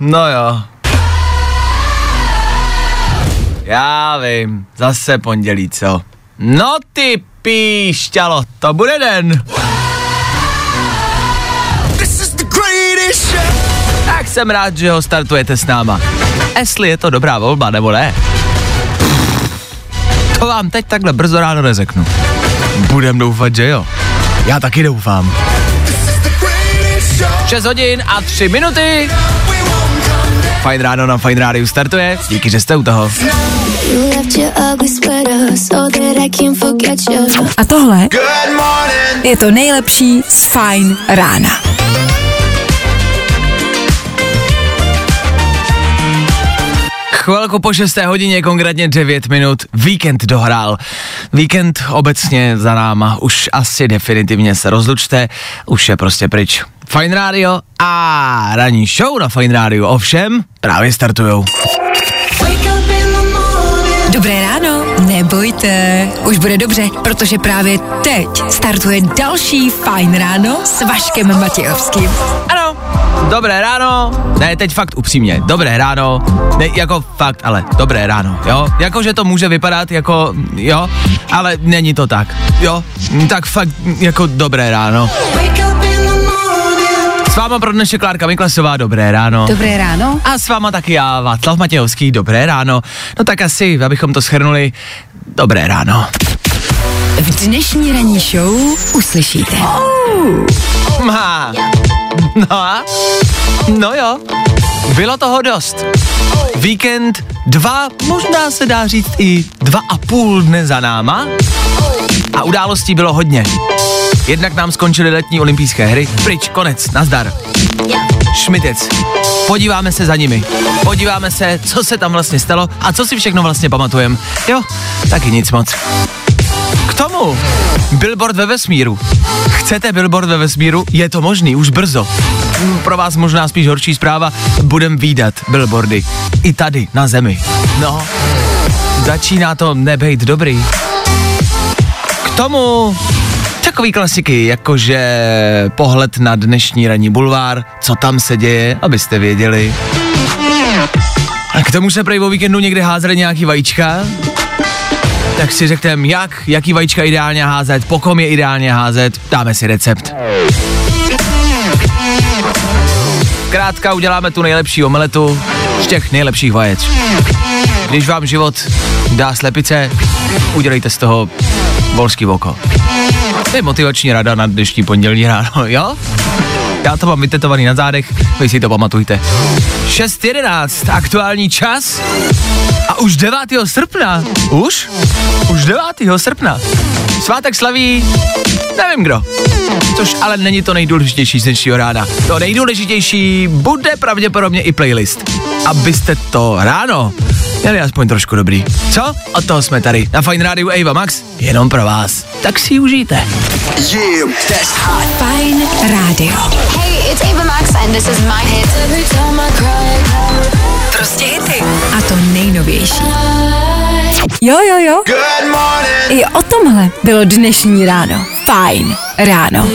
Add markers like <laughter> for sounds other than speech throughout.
No jo. Já vím, zase pondělí, co? No ty píšťalo, to bude den. Tak jsem rád, že ho startujete s náma. Jestli je to dobrá volba, nebo ne? To vám teď takhle brzo ráno neřeknu. Budem doufat, že jo. Já taky doufám. 6 hodin a 3 minuty. Fajn ráno na Fajn rádiu startuje. Díky, že jste u toho. A tohle je to nejlepší z Fajn rána. Chvilku po 6. hodině, konkrétně 9 minut, víkend dohrál. Víkend obecně za náma, už asi definitivně se rozlučte, už je prostě pryč. Fine Radio a ranní show na Fine Radio, ovšem právě startujou. Dobré ráno, nebojte, už bude dobře, protože právě teď startuje další Fajn ráno s Vaškem Matějovským. Ano, dobré ráno, ne, teď fakt upřímně, dobré ráno, ne, jako fakt, ale dobré ráno, jo, jako, že to může vypadat jako, jo, ale není to tak, jo, tak fakt jako dobré ráno. Wake S váma pro dnešek Klárka Miklasová, dobré ráno. Dobré ráno. A s váma taky já, Václav Matějovský, dobré ráno. No tak asi, abychom to schrnuli, dobré ráno. V dnešní ranní show uslyšíte. Má. No a? No jo, bylo toho dost. Víkend dva, možná se dá říct i dva a půl dne za náma. A událostí bylo hodně. Jednak nám skončily letní olympijské hry. Pryč, konec, nazdar. Šmitec. Podíváme se za nimi. Podíváme se, co se tam vlastně stalo a co si všechno vlastně pamatujeme. Jo, taky nic moc. K tomu billboard ve vesmíru. Chcete billboard ve vesmíru? Je to možný, už brzo. Pro vás možná spíš horší zpráva, budem výdat billboardy. I tady, na zemi. No, začíná to nebejt dobrý. Tomu takový klasiky, jakože pohled na dnešní ranní bulvár, co tam se děje, abyste věděli. A k tomu se prej o víkendu někde házeli nějaký vajíčka, tak si řekneme, jak, jaký vajíčka ideálně házet, po kom je ideálně házet, dáme si recept. Krátka uděláme tu nejlepší omeletu z těch nejlepších vajec. Když vám život dá slepice, udělejte z toho volský oko. To je motivační rada na dnešní pondělní ráno, <laughs> jo? Já to mám vytetovaný na zádech, vy si to pamatujte. 6.11, aktuální čas a už 9. srpna, už? Už 9. srpna. Svátek slaví, nevím kdo. Což ale není to nejdůležitější z dnešního rána. To nejdůležitější bude pravděpodobně i playlist. Abyste to ráno měli aspoň trošku dobrý. Co? Od toho jsme tady. Na Fine Radio Ava Max, jenom pro vás. Tak si ji užijte. Fajn rádio. Hey, it's Ava Max and this is my hit. Every time I cry, Prostě hity. A to nejnovější. Jo, jo, jo. I o tomhle bylo dnešní ráno. Fajn ráno.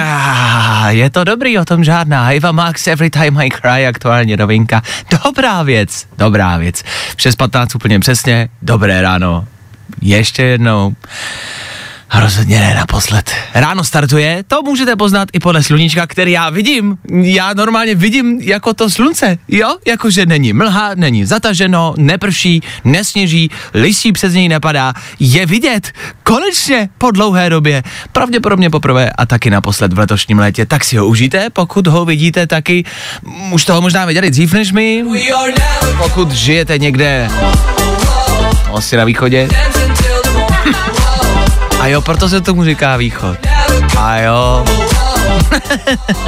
Ah, je to dobrý, o tom žádná. Eva Max, Every Time I Cry, aktuálně novinka. Dobrá věc, dobrá věc. Přes 15 úplně přesně, dobré ráno. Ještě jednou. Rozhodně ne naposled. Ráno startuje, to můžete poznat i podle sluníčka, který já vidím. Já normálně vidím jako to slunce, jo? Jakože není mlha, není zataženo, neprší, nesněží, listí přes něj nepadá. Je vidět, konečně po dlouhé době. Pravděpodobně poprvé a taky naposled v letošním létě. Tak si ho užijte, pokud ho vidíte taky. Už toho možná viděli dřív než my. Pokud žijete někde asi na východě. <laughs> A jo, proto se tomu říká východ. A jo. <laughs>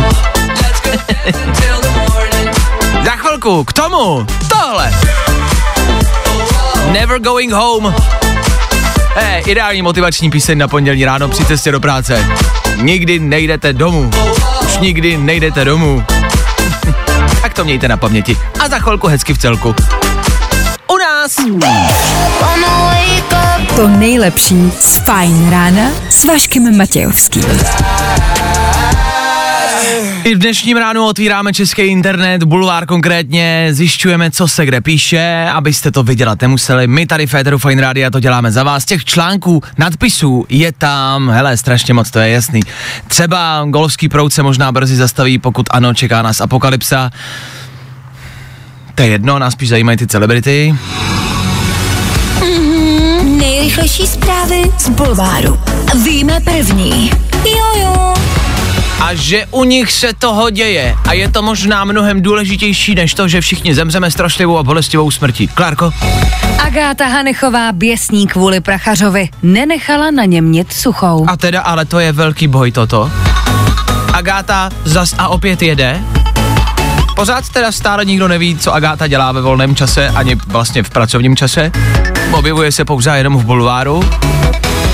Radku, k tomu tohle. Never going home. Hey, ideální motivační píseň na pondělní ráno při cestě do práce. Nikdy nejdete domů. Už nikdy nejdete domů. <laughs> tak to mějte na paměti. A za chvilku hezky v celku. U nás. To nejlepší z Fajn rána s Vaškem Matějovským. I v dnešním ránu otvíráme český internet, bulvár konkrétně, zjišťujeme, co se kde píše, abyste to vydělat nemuseli. My tady v Féteru Fine Radio to děláme za vás. Těch článků, nadpisů je tam, hele, strašně moc, to je jasný. Třeba golovský proud se možná brzy zastaví, pokud ano, čeká nás apokalypsa. To je jedno, nás spíš zajímají ty celebrity. Nejrychlejší zprávy z Bulváru. Víme první. Jojo. a že u nich se toho děje a je to možná mnohem důležitější než to, že všichni zemřeme strašlivou a bolestivou smrtí. Klárko? Agáta Hanechová běsní kvůli Prachařovi. Nenechala na něm nic suchou. A teda, ale to je velký boj toto. Agáta zas a opět jede. Pořád teda stále nikdo neví, co Agáta dělá ve volném čase, ani vlastně v pracovním čase. Objevuje se pouze jenom v bulváru.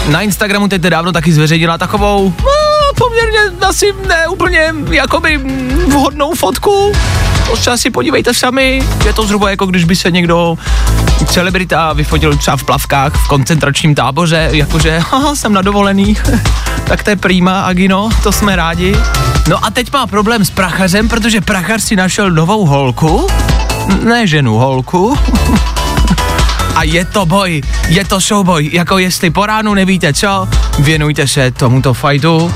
Na Instagramu teď dávno taky zveřejnila takovou no, poměrně asi ne úplně jakoby vhodnou fotku. Třeba si podívejte sami, je to zhruba jako když by se někdo celebrita vyfotil třeba v plavkách v koncentračním táboře, jakože haha, jsem na dovolený, <laughs> tak to je prýma, Agino, to jsme rádi. No a teď má problém s prachařem, protože prachař si našel novou holku, ne ženu, holku. <laughs> A je to boj, je to souboj, jako jestli po ránu nevíte co, věnujte se tomuto fajtu.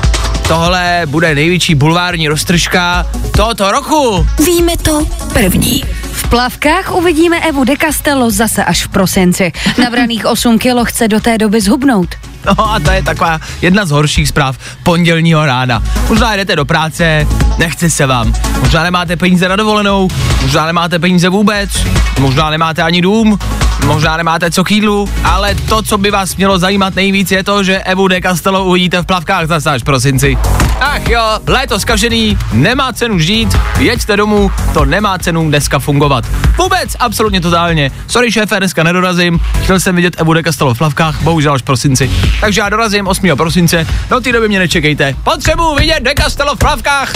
Tohle bude největší bulvární roztržka tohoto roku. Víme to první. V plavkách uvidíme Evu de Castello zase až v prosinci. Nabraných <laughs> 8 kilo chce do té doby zhubnout. No a to je taková jedna z horších zpráv pondělního rána. Možná jdete do práce, nechce se vám. Možná nemáte peníze na dovolenou, možná nemáte peníze vůbec, možná nemáte ani dům, možná nemáte co k jídlu, ale to, co by vás mělo zajímat nejvíc, je to, že Evu de Castello uvidíte v plavkách zase až prosinci. Ach jo, léto zkažený, nemá cenu žít, jeďte domů, to nemá cenu dneska fungovat. Vůbec, absolutně totálně. Sorry šéfe, dneska nedorazím, chtěl jsem vidět Evu de Castello v plavkách, bohužel až prosinci. Takže já dorazím 8. prosince, do té doby mě nečekejte. Potřebuji vidět de Castello v plavkách.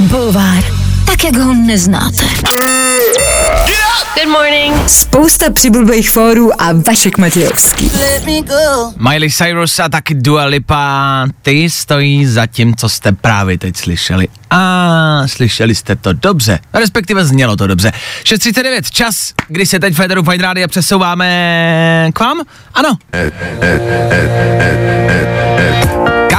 Bulvár. Tak, jak ho neznáte. Good morning. Spousta přibulbých fórů a Vašek Matějovský. Miley Cyrus a taky Dua Lipa, ty stojí za tím, co jste právě teď slyšeli. A slyšeli jste to dobře, respektive znělo to dobře. 6.39, čas, kdy se teď Federu Fine Radio přesouváme k vám? Ano.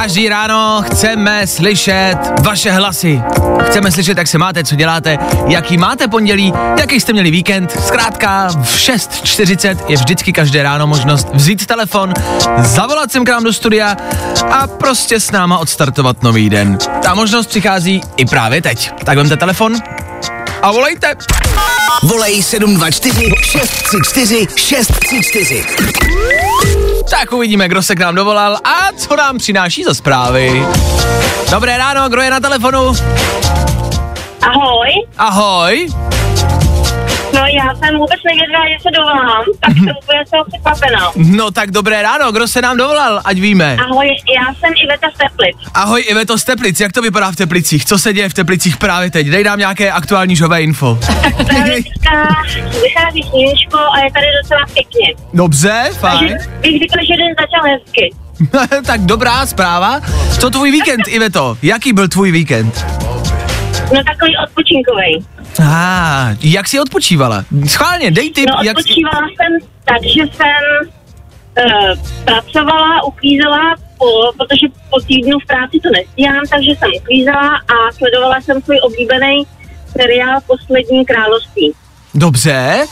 Každý ráno chceme slyšet vaše hlasy. Chceme slyšet, jak se máte, co děláte, jaký máte pondělí, jaký jste měli víkend. Zkrátka v 6.40 je vždycky každé ráno možnost vzít telefon, zavolat sem k nám do studia a prostě s náma odstartovat nový den. Ta možnost přichází i právě teď. Tak vemte telefon a volejte. Volej 724 634 634. Tak uvidíme, kdo se k nám dovolal a co nám přináší za zprávy. Dobré ráno, kdo je na telefonu? Ahoj, Ahoj. No já jsem vůbec nevěděla, že se dovolám, tak jsem úplně z toho překvapená. No tak dobré ráno, kdo se nám dovolal, ať víme. Ahoj, já jsem Iveta z Teplic. Ahoj Iveto z Teplic, jak to vypadá v Teplicích? Co se děje v Teplicích právě teď? Dej nám nějaké aktuální žové info. Právě teďka vychází sluníčko a je tady docela pěkně. Dobře, Takže fajn. bych řekla, že den začal hezky. <laughs> tak dobrá zpráva. Co tvůj víkend, Iveto? Jaký byl tvůj víkend? No takový odpočinkovej. Ah, jak jsi odpočívala? Schválně, dej tip, No jak odpočívala jsem tak, že jsem uh, pracovala, uklízela, po, protože po týdnu v práci to nestíhám, takže jsem uklízela a sledovala jsem svůj oblíbený seriál Poslední království. Dobře.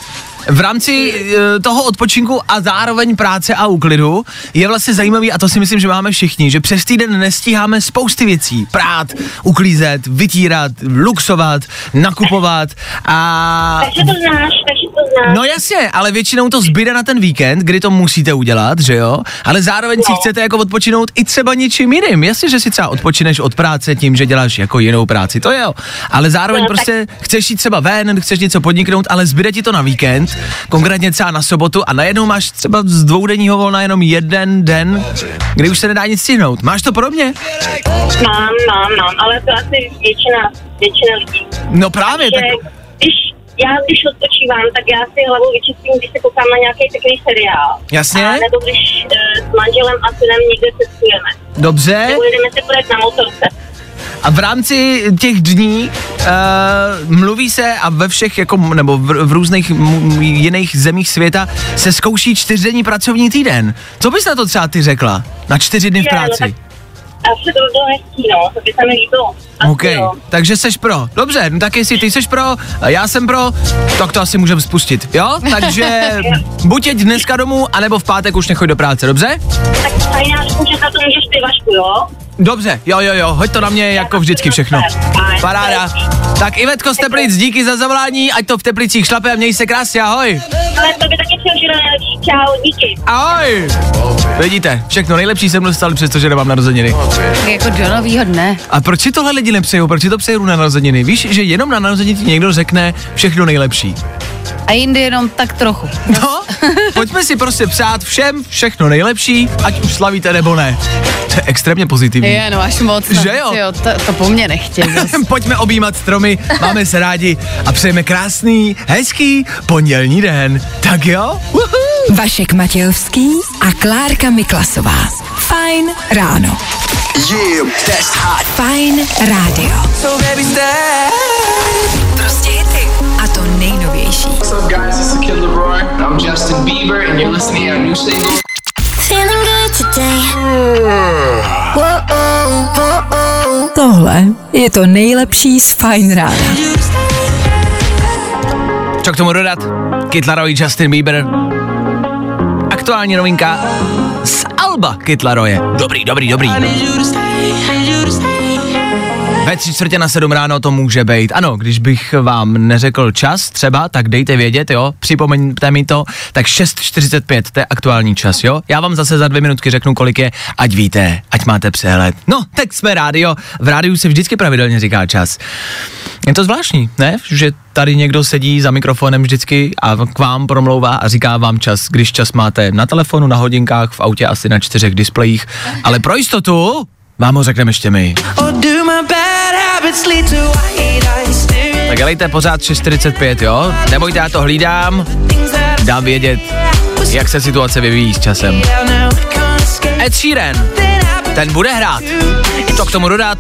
V rámci eh, toho odpočinku a zároveň práce a úklidu je vlastně zajímavý a to si myslím, že máme všichni, že přes týden nestíháme spousty věcí. Prát, uklízet, vytírat, luxovat, nakupovat a... Takže to znáš, takže to. No jasně, ale většinou to zbyde na ten víkend, kdy to musíte udělat, že jo? Ale zároveň si No. chcete jako odpočinout i třeba něčím jiným. Jasně, že si třeba odpočineš od práce tím, že děláš jako jinou práci, to jo. Ale zároveň No, tak- prostě chceš jít třeba ven, chceš něco podniknout, ale zbyde ti to na víkend, konkrétně třeba na sobotu a najednou máš třeba z dvoudenního volna jenom jeden den, kdy už se nedá nic stihnout. Máš to podobně? Mám, mám, mám, ale to asi většina, většina lidí. No právě, tak když já když odpočívám, tak já si hlavu vyčistím, když se koukám na nějaký pěkný seriál. Jasně. A nebo když uh, s manželem a synem někde cestujeme. dobře. Nebo jdeme se projet na motorce. A v rámci těch dní uh, mluví se a ve všech jako, nebo v, v různých m, jiných zemích světa se zkouší čtyřdenní pracovní týden. Co bys na to třeba ty řekla? Na čtyři dny v Je, no práci? tak- Asi to by bylo hezký, no, to by se mi líbilo. Asi OK, jo. takže seš pro. Dobře, no tak jestli ty seš pro, já jsem pro, tak to asi můžeme spustit, jo? <laughs> Takže buď jeď dneska domů, anebo v pátek už nechoď do práce, dobře? Tak tajnářku, že za to můžeš ty Vašku, jo? Dobře, jo, jo, jo, hoď to na mě jako vždycky všechno. Paráda. Tak Ivetko z Teplic, díky za zavolání, ať to v Teplicích šlape a měj se krásně, ahoj. Ale to by taky. Čau, díky. Ahoj! Vidíte, všechno nejlepší jsem dostal, přestože nemám narozeniny. Jako do novýho dne. A proč si tohle lidi nepřejou? Proč si to přejou na narozeniny? Víš, že jenom na narozeniny ti někdo řekne všechno nejlepší. A jindy jenom tak trochu. No, pojďme si prostě přát všem všechno nejlepší, ať už slavíte nebo ne. To je extrémně pozitivní. Je, no až moc. Že jo? jo to, to po mně nechtěl. <laughs> Pojďme objímat stromy, máme se rádi a přejeme krásný, hezký pondělní den. Tak jo? Uhu. Vašek Matějovský a Klárka Miklasová. Fajn ráno. Yeah, that's hot. Fajn rádio. Prostě hity. A to nejnovější. What's up, guys? This is Kid Leroy. I'm Justin Bieber, and you're listening to our new single. Feeling good today. Tohle je to nejlepší z Fajn rána. Co k tomu dodat? Kid Laroi, Justin Bieber. Aktuální novinka z Alba Kid Laroje. Dobrý, dobrý, dobrý. Ve tři čtvrtě na sedm ráno to může být. Ano, když bych vám neřekl čas třeba, tak dejte vědět, jo, připomeňte mi to, tak 6.45, to je aktuální čas, jo. Já vám zase za dvě minutky řeknu, kolik je, ať víte, ať máte přehled. No, tak jsme rádio, v rádiu se vždycky pravidelně říká čas. Je to zvláštní, ne? Že tady někdo sedí za mikrofonem vždycky a k vám promlouvá a říká vám čas, když čas máte na telefonu, na hodinkách, v autě asi na čtyřech displejích, ale pro jistotu vám ho řekneme ještě my. Tak dělejte pořád 6.45, jo? Nebojte, já to hlídám, dám vědět, jak se situace vyvíjí s časem. Ed Sheeran, ten bude hrát. Co k tomu dodat?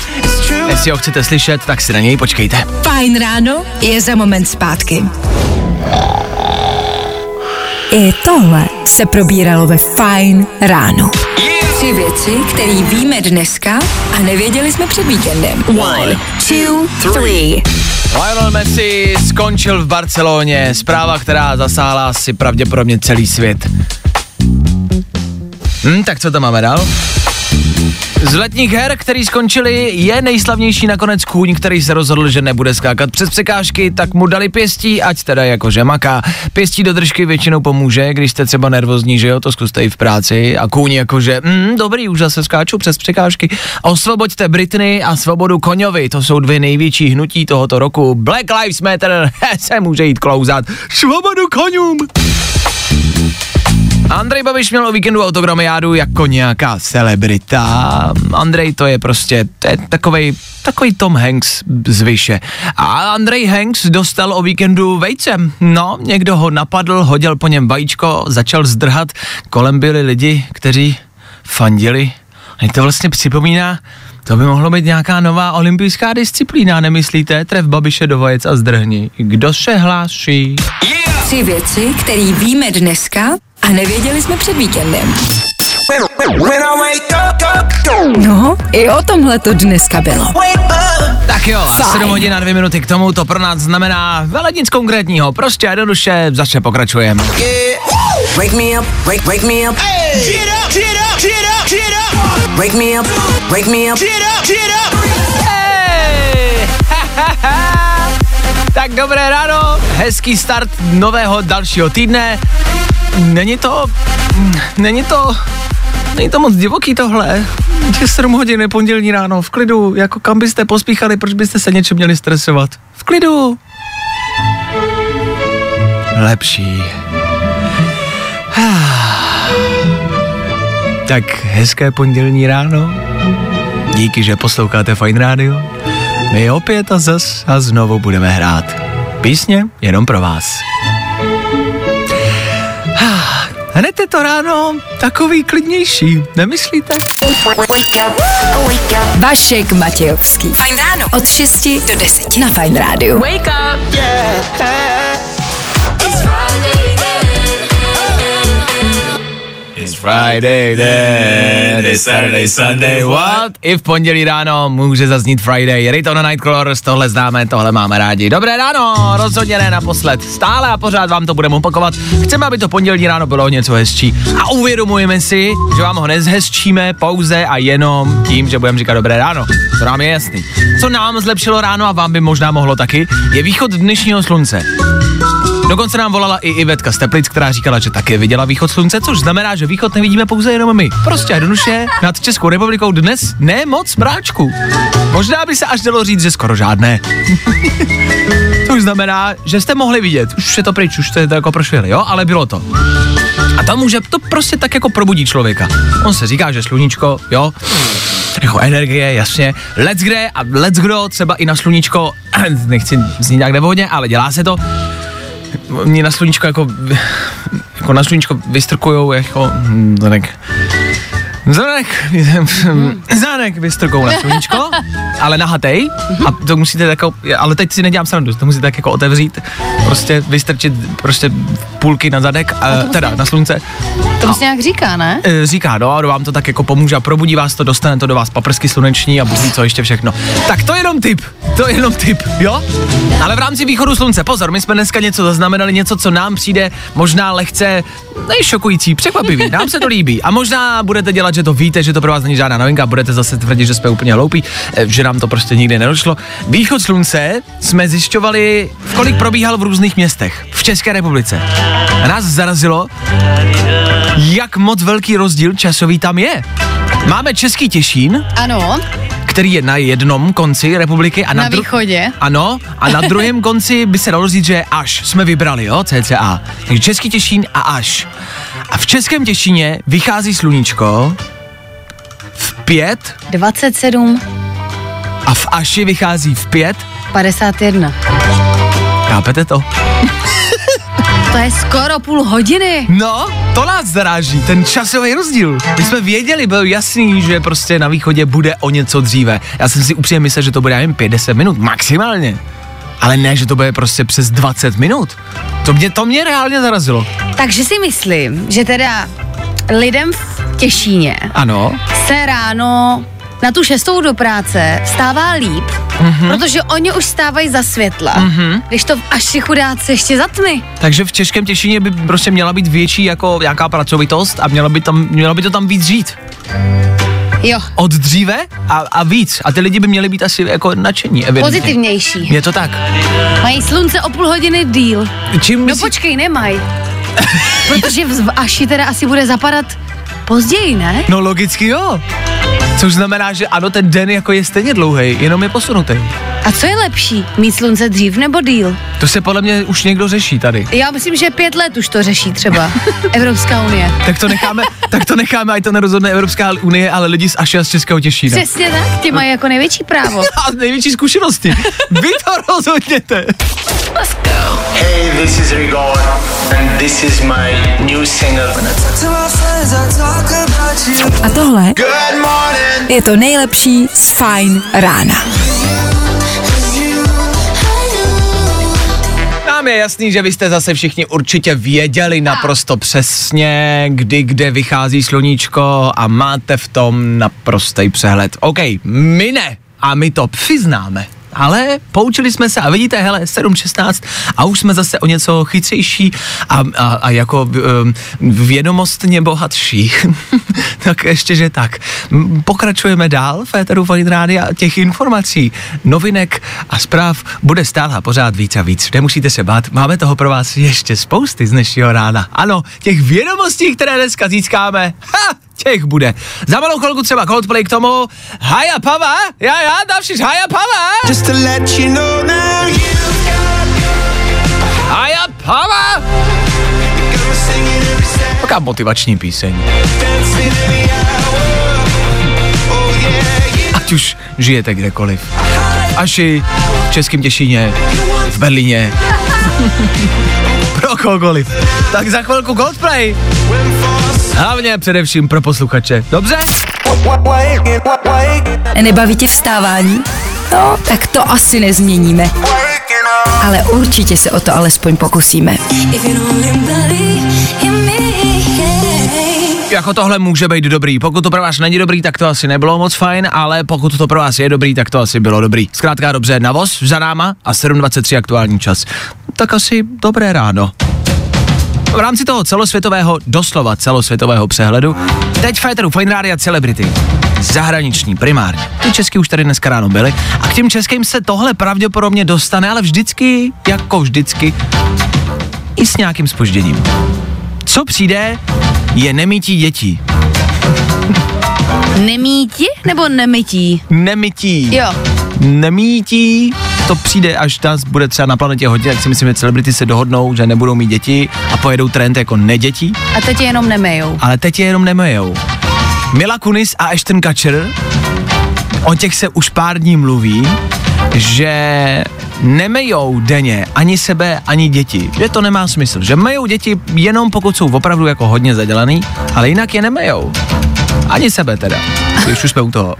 Jestli ho chcete slyšet, tak si na něj počkejte. Fajn ráno je za moment zpátky. I tohle se probíralo ve Fajn ráno. Tři věci, které víme dneska a nevěděli jsme před víkendem. One, two, three. Lionel Messi skončil v Barceloně. Zpráva, která zasáhla si pravděpodobně celý svět. Hm, tak co tam máme dál? Z letních her, který skončili, je nejslavnější nakonec kůň, který se rozhodl, že nebude skákat přes překážky, tak mu dali pěstí, ať teda jakože maká. Pěstí do držky většinou pomůže, když jste třeba nervózní, že jo, to zkuste i v práci. A kůň jakože, mm, dobrý, už zase skáču přes překážky. Osvoboďte Britney a svobodu koňovi, to jsou dvě největší hnutí tohoto roku. Black Lives Matter <laughs> se může jít klouzat. Svobodu koňům! Andrej Babiš měl o víkendu autogramiádu jako nějaká celebrita. Andrej to je prostě, to je takovej, takový Tom Hanks z vyše. A Andrej Hanks dostal o víkendu vejcem. No, někdo ho napadl, hodil po něm vajíčko, začal zdrhat. Kolem byli lidi, kteří fandili. A to vlastně připomíná, to by mohlo být nějaká nová olympijská disciplína, nemyslíte? Tref Babiše do vajec a zdrhni. Kdo se hlásí? Tři věci, které víme dneska a nevěděli jsme před víkendem. No, i o tomhle to dneska bylo. Tak jo, a Fajn. 7 hodin a 2 minuty k tomu, to pro nás znamená vele nic konkrétního, prostě a jednoduše zase pokračujeme. Wake me up, wake, wake me up. Get up, get up, get up, get up. Wake me up, wake me up. Get up, get up. Hey! <laughs> tak dobré ráno, hezký start nového dalšího týdne. Není to, není to, není to moc divoký tohle. Je 7 hodin je pondělní ráno, v klidu, jako kam byste pospíchali, proč byste se něčem měli stresovat? V klidu. Lepší. <sighs> Tak hezké pondělní ráno. Díky, že posloucháte Fine Radio. My opět a zas a znovu budeme hrát. Písně jenom pro vás. Hned je to ráno takový klidnější, nemyslíte? Vašek Matějovský. Fajn ráno. Od 6 do 10 na Fajn rádiu. Wake up. It's Friday then, it's Saturday, Sunday, what? I v pondělí ráno může zaznít Friday. Rayton Nightcrawlers, tohle známe, tohle máme rádi. Dobré ráno, rozhodně ne naposled. Stále a pořád vám to budeme opakovat. Chceme, aby to pondělí ráno bylo něco hezčí. A uvědomujeme si, že vám ho nezhezčíme pouze a jenom tím, že budeme říkat dobré ráno. To nám je jasný. Co nám zlepšilo ráno a vám by možná mohlo taky, je východ dnešního slunce. Dokonce nám volala i Ivetka z Teplic, která říkala, že také viděla východ slunce, což znamená, že východ nevidíme pouze jenom my. Prostě jednoduše nad Českou republikou dnes ne moc mráčku. Možná by se až dalo říct, že skoro žádné. <laughs> to už znamená, že jste mohli vidět. Už je to pryč, už je to jako prošvihli, jo, ale bylo to. A to může, to prostě tak jako probudí člověka. On se říká, že sluníčko, jo, jako energie, jasně. Let's kde a let's kdo, třeba i na sluníčko, <clears throat> nechci znít nějak nevhodně, ale dělá se to. Mě na sluníčko jako, jako na sluníčko vystrkujou jako, hm, Zanek, Zanek, <laughs> Zanek vystrkou na <laughs> sluníčko, ale nahatej a to musíte jako, ale teď si nedělám srandu, to musíte tak jako otevřít, prostě vystrčit prostě půlky na zadek, a, teda na slunce To se nějak říká, ne? E, říká, no, a vám to tak jako pomůže a probudí vás to, dostane to do vás paprsky sluneční a bůh co ještě všechno. Tak to je jenom tip, to je jenom tip, jo? Ale v rámci východu slunce, pozor, my jsme dneska něco zaznamenali, něco, co nám přijde možná lehce nejšokující, překvapivý, nám se to líbí. A možná budete dělat, že to víte, že to pro vás není žádná novinka, budete zase tvrdit, že jsme úplně hloupí, e, že nám to prostě nikdy nedošlo. Východ slunce jsme zjišťovali, v kolik probíhal v různých městech v České republice. A nás zarazilo, jak moc velký rozdíl časový tam je. Máme Český Těšín, Ano, který je na jednom konci republiky a na, na východě. Ano, a na druhém konci by se dalo říct, že až jsme vybrali, jo, CCA. Takže Český Těšín a až. A v Českém Těšíně vychází sluníčko v pět 27, a v Aši vychází v pět. 51. Chápete to? <laughs> To je skoro půl hodiny. No, to nás zaráží, ten časový rozdíl. My jsme věděli, bylo jasný, že prostě na východě bude o něco dříve. Já jsem si upřímně myslel, že to bude jen 50 minut, maximálně. Ale ne, že to bude prostě přes 20 minut. To mě, to mě reálně zarazilo. Takže si myslím, že teda lidem v Těšíně Ano, se ráno na tu šestou do práce stává líp, mm-hmm. protože oni už stávají za světla, mm-hmm. když to až chudáci ještě za tmy. takže v Českém Těšíně by prostě měla být větší jako nějaká pracovitost a mělo by, tam, mělo by to tam víc žít. Jo, Od dříve a, a víc. A ty lidi by měli být asi jako nadšení, evidentně. pozitivnější. Je to tak. Mají slunce o půl hodiny díl. Čím No myslí... počkej, nemají. <laughs> Protože v v Aši teda asi bude zapadat později, ne? No logicky jo. Což znamená, že ano, ten den jako je stejně dlouhý, jenom je posunutý. A co je lepší, mít slunce dřív nebo díl? To se podle mě už někdo řeší tady. Já myslím, že pět let už to řeší třeba <laughs> Evropská unie. Tak to necháme, tak to necháme, ať to nerozhodne Evropská unie, ale lidi z Aši a z Českého Těšína. Přesně tak, ti mají jako největší právo. <laughs> A největší zkušenosti. Vy to rozhodněte. Hey, this is Rigor, and this is my new single. A tohle je to nejlepší z Fajn rána. Nám je jasný, že vy jste zase všichni určitě věděli naprosto přesně, kdy kde vychází sluníčko a máte v tom naprostý přehled. OK, my ne. A my to přiznáme. Ale poučili jsme se a vidíte, hele, 7.16 a už jsme zase o něco chytřejší a, a, a jako um, vědomostně bohatší. <laughs> tak ještě, že tak. Pokračujeme dál v Féteru Fajn Rádia těch informací, novinek a zpráv bude stále pořád víc a víc. Nemusíte se bát, máme toho pro vás ještě spousty z dnešního rána. Ano, těch vědomostí, které dneska získáme, ha, těch bude. Za malou chvilku třeba Coldplay k tomu. Haja pava, já, já, další haja pava. Just to let you know now Haja pava. Taká motivační píseň. Ať už žijete kdekoliv. Aši, v Českém Těšíně, v Berlíně, <laughs> pro kohokoliv. Tak za chvilku Coldplay. Hlavně především pro posluchače. Dobře? Nebaví tě vstávání? No, tak to asi nezměníme. Ale určitě se o to alespoň pokusíme. Jako tohle může být dobrý. Pokud to pro vás není dobrý, tak to asi nebylo moc fajn, ale pokud to pro vás je dobrý, tak to asi bylo dobrý. Zkrátka dobře, na voz za náma a 7.23 aktuální čas. Tak asi dobré ráno. V rámci toho celosvětového, doslova celosvětového přehledu, teď Féteru Fine Radio Celebrity. Zahraniční primárně. Ty česky už tady dneska ráno byly. A k těm českým se tohle pravděpodobně dostane, ale vždycky, jako vždycky, i s nějakým spožděním. Co přijde, je nemítí dětí. Nemítí nebo nemytí? Nemítí. Jo. Nemítí, to přijde, až nás bude třeba na planetě hodně, tak si myslím, že celebrity se dohodnou, že nebudou mít děti a pojedou trend jako nedětí, A teď je jenom nemejou. ale teď je jenom nemejou. Mila Kunis a Ashton Kutcher, o těch se už pár dní mluví, že nemejou denně ani sebe, ani děti. Že to nemá smysl. Že mejou děti jenom pokud jsou opravdu jako hodně zadělaný, ale jinak je nemejou. Ani sebe teda, když už jsme u toho.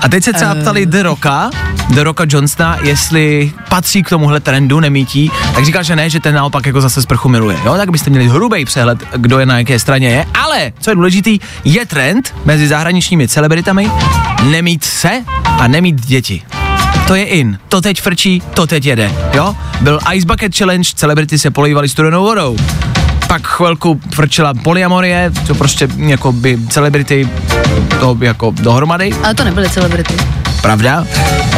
A teď se třeba ptali The Rocka, The Rocka Johnsona, jestli patří k tomuhle trendu nemítí, tak říkal, že ne, že ten naopak jako zase sprchu miluje. Jo, tak byste měli hrubý přehled, kdo je na jaké straně je. Ale, co je důležitý, je trend mezi zahraničními celebritami nemít se a nemít děti. To je in, to teď frčí, to teď jede, jo? Byl Ice Bucket Challenge, celebrity se polejvali studenou vodou. Pak chvilku frčela polyamorie, co prostě jako by celebrity to jako dohromady, Ale to nebyly celebrity. pravda?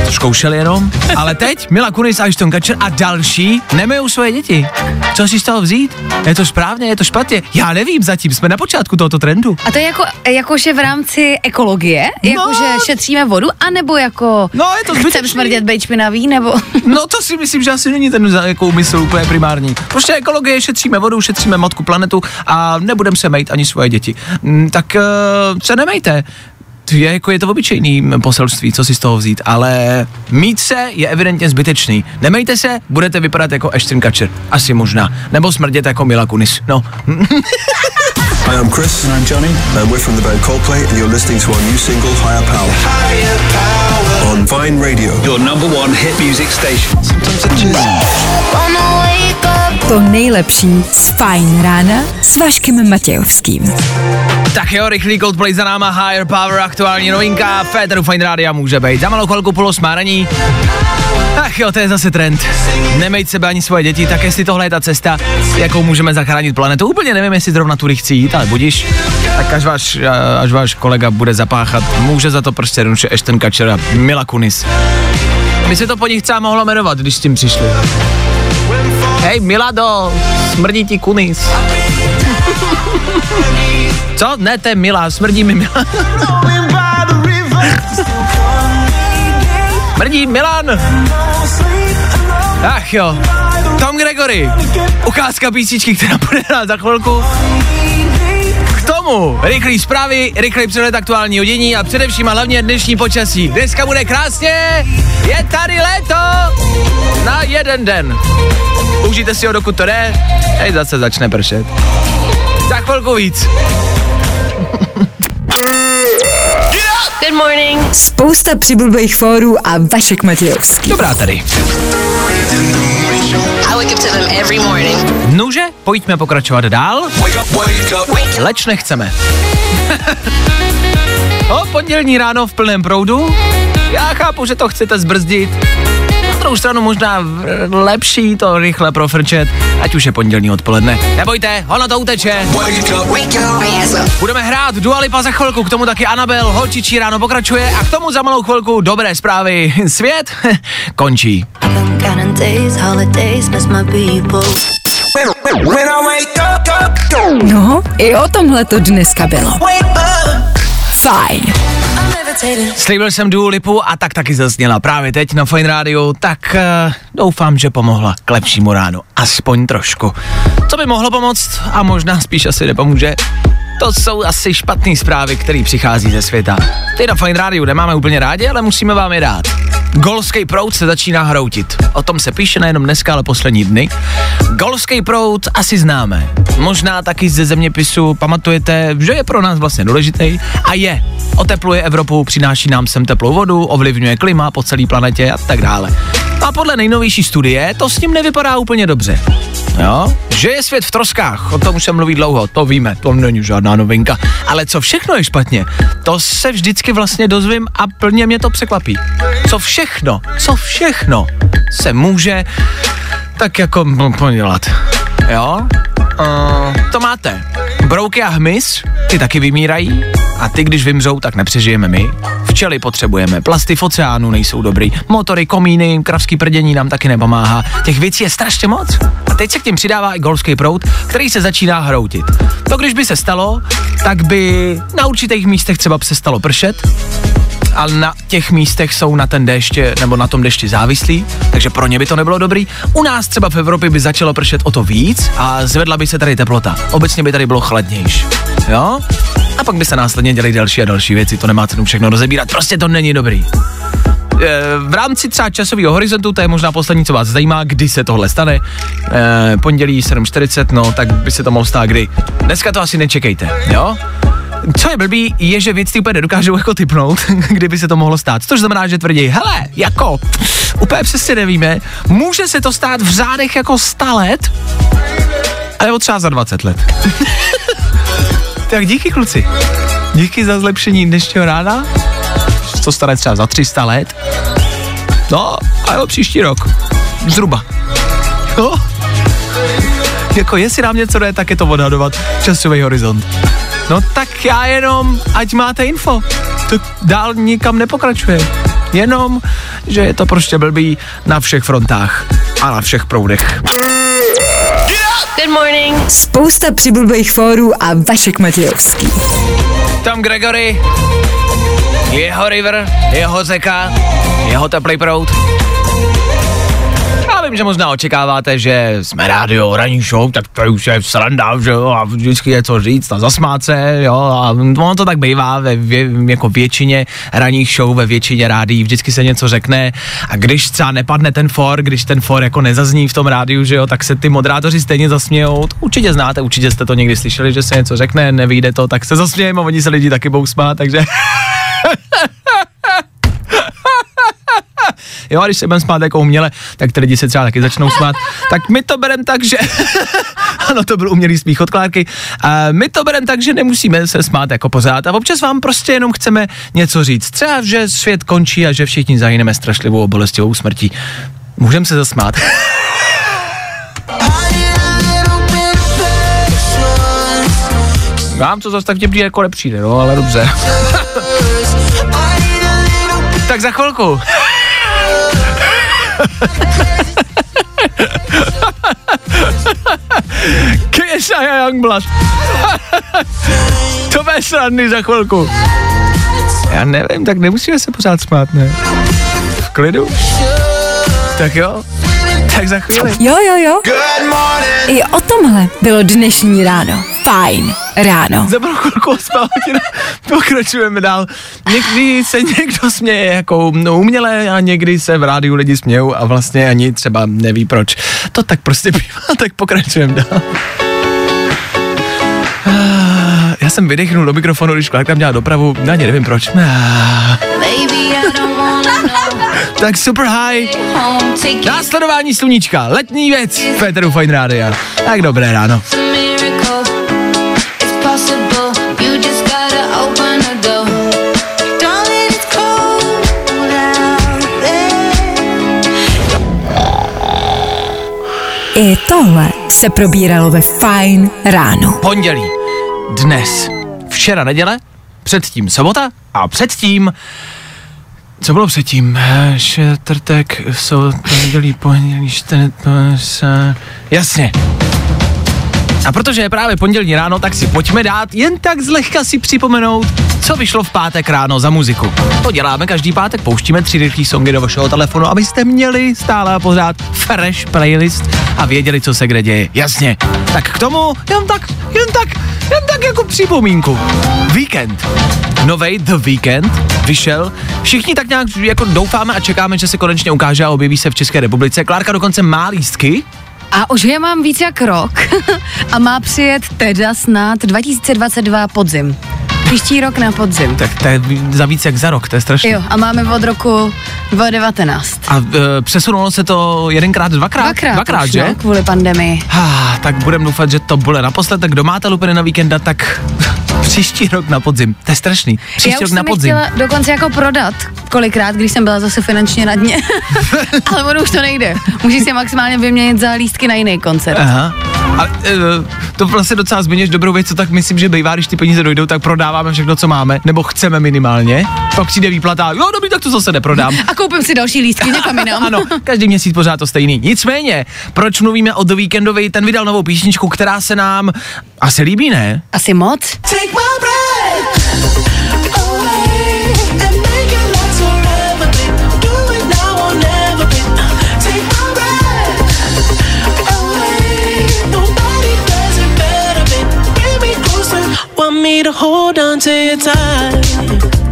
To zkoušeli jenom. Ale teď Mila Kunis, Ashton Kutcher a další nemejou svoje děti. Co si z toho vzít? Je to správně, je to špatně? Já nevím, zatím jsme na počátku tohoto trendu. A to je jako, jakože v rámci ekologie? Jakože šetříme vodu? A nebo jako No, je to chcem smrdět bejt špinavý? Nebo <laughs> No to si myslím, že asi není ten jako úmysl úplně primární. Prostě ekologie, šetříme vodu, šetříme matku planetu a nebudeme se mejt ani svoje děti. Mm, Tak uh, se nemejte. To Je, jako je to obyčejný poselství, co si z toho vzít, ale mít se je evidentně zbytečný. Nemejte se, budete vypadat jako Ashton Kutcher. Asi možná. Nebo smrdět jako Mila Kunis. No. <laughs> Hi, I'm Chris. And I'm Johnny. And we're from the band Coldplay, and you're listening to our new single, Higher Power. On Vine Radio. Your number one hit music station. Sometimes just... To nejlepší z Fajn rána s Vaškem Matějovským. Tak jo, rychlý Coldplay za náma, Higher Power, aktuální novinka, Féteru Fine Rádia může být. Za malou chvilku polo smáraní. Ach jo, to je zase trend. Nemejte sebe ani svoje děti, tak jestli tohle je ta cesta, jakou můžeme zachránit planetu. Úplně nevím, jestli zrovna tudy chci jít, ale budíš. Tak až váš, až váš kolega bude zapáchat, může za to prostě ruče Ashton Kutcher a Mila Kunis. By se to po nich třeba mohlo jmenovat, když s tím přišli. Hej, Milado, smrdí ti Kunis. <laughs> Co? Ne, to je Mila, smrdí mi Mila. <laughs> Smrdí Milan. Ach jo. Tom Gregory. Ukázka písničky, která bude hrát za chvilku. K tomu rychlý zprávy, rychlý přehled aktuálního dění a především a hlavně dnešní počasí. Dneska bude krásně, je tady léto na jeden den. Užijte si ho, dokud to jde, teď zase začne pršet. Za chvilku víc. Good morning. Spousta přibulbých fórů a Vašek Matějovský. Dobrá tady. Every morning. Nuže, pojďme pokračovat dál. Leč nechceme. <laughs> o, pondělní ráno v plném proudu. Já chápu, že to chcete zbrzdit. Druhou stranu možná lepší to rychle profrčet, ať už je pondělní odpoledne. Nebojte, ono to uteče. Budeme hrát Dua Lipa za chvilku, k tomu taky Anabel, holčičí ráno pokračuje a k tomu za malou chvilku dobré zprávy. Svět <laughs> končí. No, i o tomhle to dneska bylo. Fajn. Slíbil jsem Dua Lipu a tak taky zazněla právě teď na Fine Radio, tak uh, doufám, že pomohla k lepšímu ránu. Aspoň trošku. Co by mohlo pomoct a možná spíš asi nepomůže, to jsou asi špatné zprávy, které přichází ze světa. Ty na Fine Radio nemáme úplně rádi, ale musíme vám je dát. Golský proud se začíná hroutit. O tom se píše nejenom dneska, ale poslední dny. Golský proud asi známe. Možná taky ze zeměpisu pamatujete, že je pro nás vlastně důležitý a je. Otepluje Evropu, přináší nám sem teplou vodu, ovlivňuje klima po celé planetě a tak dále. A podle nejnovější studie to s ním nevypadá úplně dobře. Jo? Že je svět v troskách, o tom už se mluví dlouho, to víme, to není žádná novinka. Ale co všechno je špatně, to se vždycky vlastně dozvím a plně mě to překvapí. Co všechno, co všechno se může tak jako podělat. Jo? Uh, to máte. Brouky a hmyz, ty taky vymírají a ty, když vymřou, tak nepřežijeme my. Včely potřebujeme, plasty v oceánu nejsou dobrý, motory, komíny, kravský prdění nám taky nepomáhá. Těch věcí je strašně moc. A teď se k tím přidává i golský proud, který se začíná hroutit. To, když by se stalo, tak by na určitých místech třeba přestalo pršet, ale na těch místech jsou na ten déšť nebo na tom dešti závislí, takže pro ně by to nebylo dobrý. U nás třeba v Evropě by začalo pršet o to víc a zvedla by se tady teplota. Obecně by tady bylo chladnější. Jo? A pak by se následně dělaly další a další věci, to nemá cenu všechno rozebírat, prostě to není dobrý. E, v rámci třeba časového horizontu, to je možná poslední, co vás zajímá, kdy se tohle stane. E, pondělí 7.40, no, tak by se to mohlo stát kdy. Dneska to asi nečekejte, jo? Co je blbý, je, že věci úplně nedokážou jako typnout, <laughs> kdyby se to mohlo stát. Což znamená, že tvrdí, hele, jako, úplně přesně nevíme, může se to stát v řádech jako 100 let, nebo třeba za 20 let. <laughs> tak díky kluci. Díky za zlepšení dnešního rána. To stane třeba za 300 let. No, a jo, příští rok. Zhruba. Jo? Jako jestli nám něco jde, tak je to odhadovat časový horizont. No tak já jenom, ať máte info. To dál nikam nepokračuje. Jenom, že je to prostě blbý na všech frontách a na všech proudech. Good morning. Spousta přibulbých fórů a Vašek Matějovský. Tom Gregory, jeho river, jeho řeka, jeho teplý proud. Vím, že možná očekáváte, že jsme rádio, ranní show, tak to už je sranda, že jo, a vždycky je co říct a zasmát se, jo, a ono to tak bývá ve vě, jako většině ranních show, ve většině rádií, vždycky se něco řekne a když třeba nepadne ten for, když ten for jako nezazní v tom rádiu, že jo, tak se ty moderátoři stejně zasmějou, to určitě znáte, určitě jste to někdy slyšeli, že se něco řekne, nevyjde to, tak se zasmějeme, oni se lidi taky budou smát, takže... <laughs> Jo, a když se budeme smát jako uměle, tak ty lidi se třeba taky začnou smát. Tak my to bereme tak, že... <laughs> ano, to byl umělý smích od Klárky. A my to bereme tak, že nemusíme se smát jako pořád a občas vám prostě jenom chceme něco říct. Třeba, že svět končí a že všichni zahyneme strašlivou bolestivou smrtí. Můžeme se zasmát. <laughs> Vám to zase tak vtipný jako nepřijde, no, ale dobře. <laughs> tak za chvilku. Kesha a Youngblood. to bude srandy za chvilku. Já nevím, tak nemusíme se pořád smát, ne? V klidu? Tak jo, tak za chvíli. Jo, jo, jo. I o tomhle bylo dnešní ráno. Fajn ráno. Za chvilku pokračujeme dál. Někdy se někdo směje jako no, uměle a někdy se v rádiu lidi smějou a vlastně ani třeba neví proč. To tak prostě bývá, tak pokračujeme dál. Ah, Já jsem vydechnul do mikrofonu, když Klárka měla dopravu, já ani nevím proč tak super high. Následování sluníčka, letní věc, Petru Fine Radio. Tak dobré ráno. I tohle se probíralo ve fajn ráno. Pondělí, dnes, včera neděle, předtím sobota a předtím co bylo předtím? Eh, Čtvrtek, sobota, pondělí, pondělí, čtvrtek, se... Jasně. A protože je právě pondělní ráno, tak si pojďme dát jen tak zlehka si připomenout, co vyšlo v pátek ráno za muziku. To děláme každý pátek, pouštíme tři rychlý songy do vašeho telefonu, abyste měli stále a pořád fresh playlist a věděli, co se kde děje. Jasně. Tak k tomu jen tak, jen tak, jen tak jako připomínku. Víkend. Novej The Weekend vyšel. Všichni tak nějak jako doufáme a čekáme, že se konečně ukáže a objeví se v České republice. Klárka dokonce má lístky, A už je mám víc jak rok <laughs> a má přijet teda snad 2022 podzim. Příští rok na podzim. tak to je za víc jak za rok, to je strašné. Jo, a máme od roku 2019. A e, přesunulo se to jedenkrát, dvakrát? Dvakrát, dvakrát už, že? No, kvůli pandemii. Ah, tak budem doufat, že to bude naposled, tak kdo máte lupeny na víkenda, tak <laughs> příští rok na podzim. To je strašný. Příští Já rok už na podzim. chtěla dokonce jako prodat kolikrát, když jsem byla zase finančně na dně. <laughs> Ale ono už to nejde. Můžeš si maximálně vyměnit za lístky na jiný koncert. Aha. A e, to vlastně docela zmiňuješ dobrou věc, co tak myslím, že bývá, když ty peníze dojdou, tak prodáváme všechno, co máme, nebo chceme minimálně. Pak přijde výplata, jo dobrý, tak to zase neprodám. A koupím si další lístky někam jinam. <laughs> Ano, každý měsíc pořád to stejný. Nicméně, proč mluvíme o The Weekendovi, ten vydal novou písničku, která se nám asi líbí, ne? Asi moc? Take my breath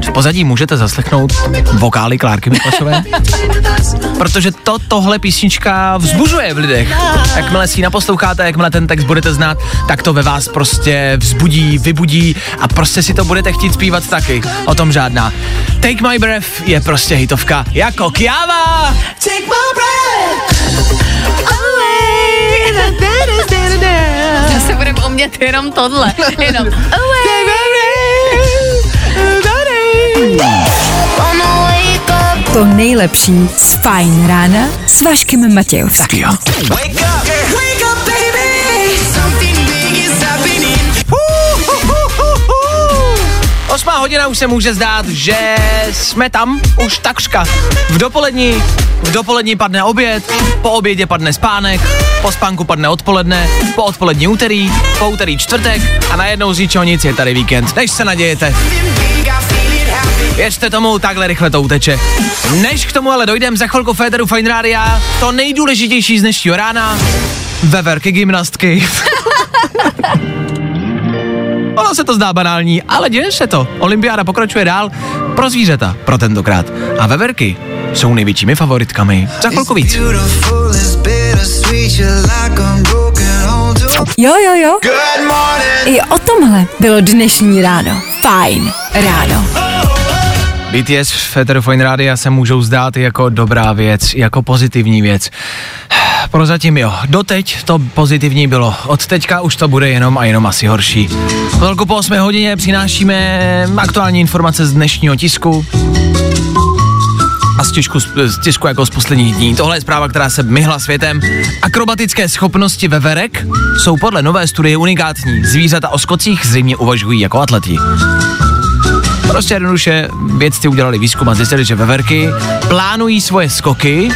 V pozadí můžete zaslechnout vokály Klárky Miklasové, protože to tohle písnička vzbuzuje v lidech. Jakmile si ji naposloucháte, jakmile ten text budete znát, tak to ve vás prostě vzbudí, vybudí a prostě si to budete chtít zpívat taky. O tom žádná. Take My Breath je prostě hitovka jako Kiava. Take my breath away. Zase budeme umět jenom tohle. Jenom. To nejlepší z Fine rána s Vaškem Matějovským. Jo. Wake up, Osmá hodina už se může zdát, že jsme tam už takřka. V dopolední, v dopolední padne oběd, po obědě padne spánek, po spánku padne odpoledne, po odpolední úterý, po úterý čtvrtek a najednou z ničeho nic je tady víkend. Než se nadějete. Věřte tomu, takhle rychle to uteče. Než k tomu ale dojdem za chvilku Féteru Fine to nejdůležitější z dnešního rána, veverky gymnastky. <laughs> Ono se to zdá banální, ale děje se to. Olympiáda pokračuje dál pro zvířata, pro tentokrát. A veverky jsou největšími favoritkami. Za chvilku víc. Jo, jo, jo. I o tomhle bylo dnešní ráno. Fajn ráno. BTS v Féteru Fine Rádia se můžou zdát jako dobrá věc, jako pozitivní věc. <sighs> Prozatím jo, doteď to pozitivní bylo, od teďka už to bude jenom a jenom asi horší. Velkou po 8 hodině přinášíme aktuální informace z dnešního tisku a z tisku, z tisku jako z posledních dní. Tohle je zpráva, která se myhla světem. Akrobatické schopnosti veverek jsou podle nové studie unikátní. Zvířata o skocích zřejmě uvažují jako atleti. Prostě jednoduše vědci udělali výzkum a zjistili, že veverky plánují svoje skoky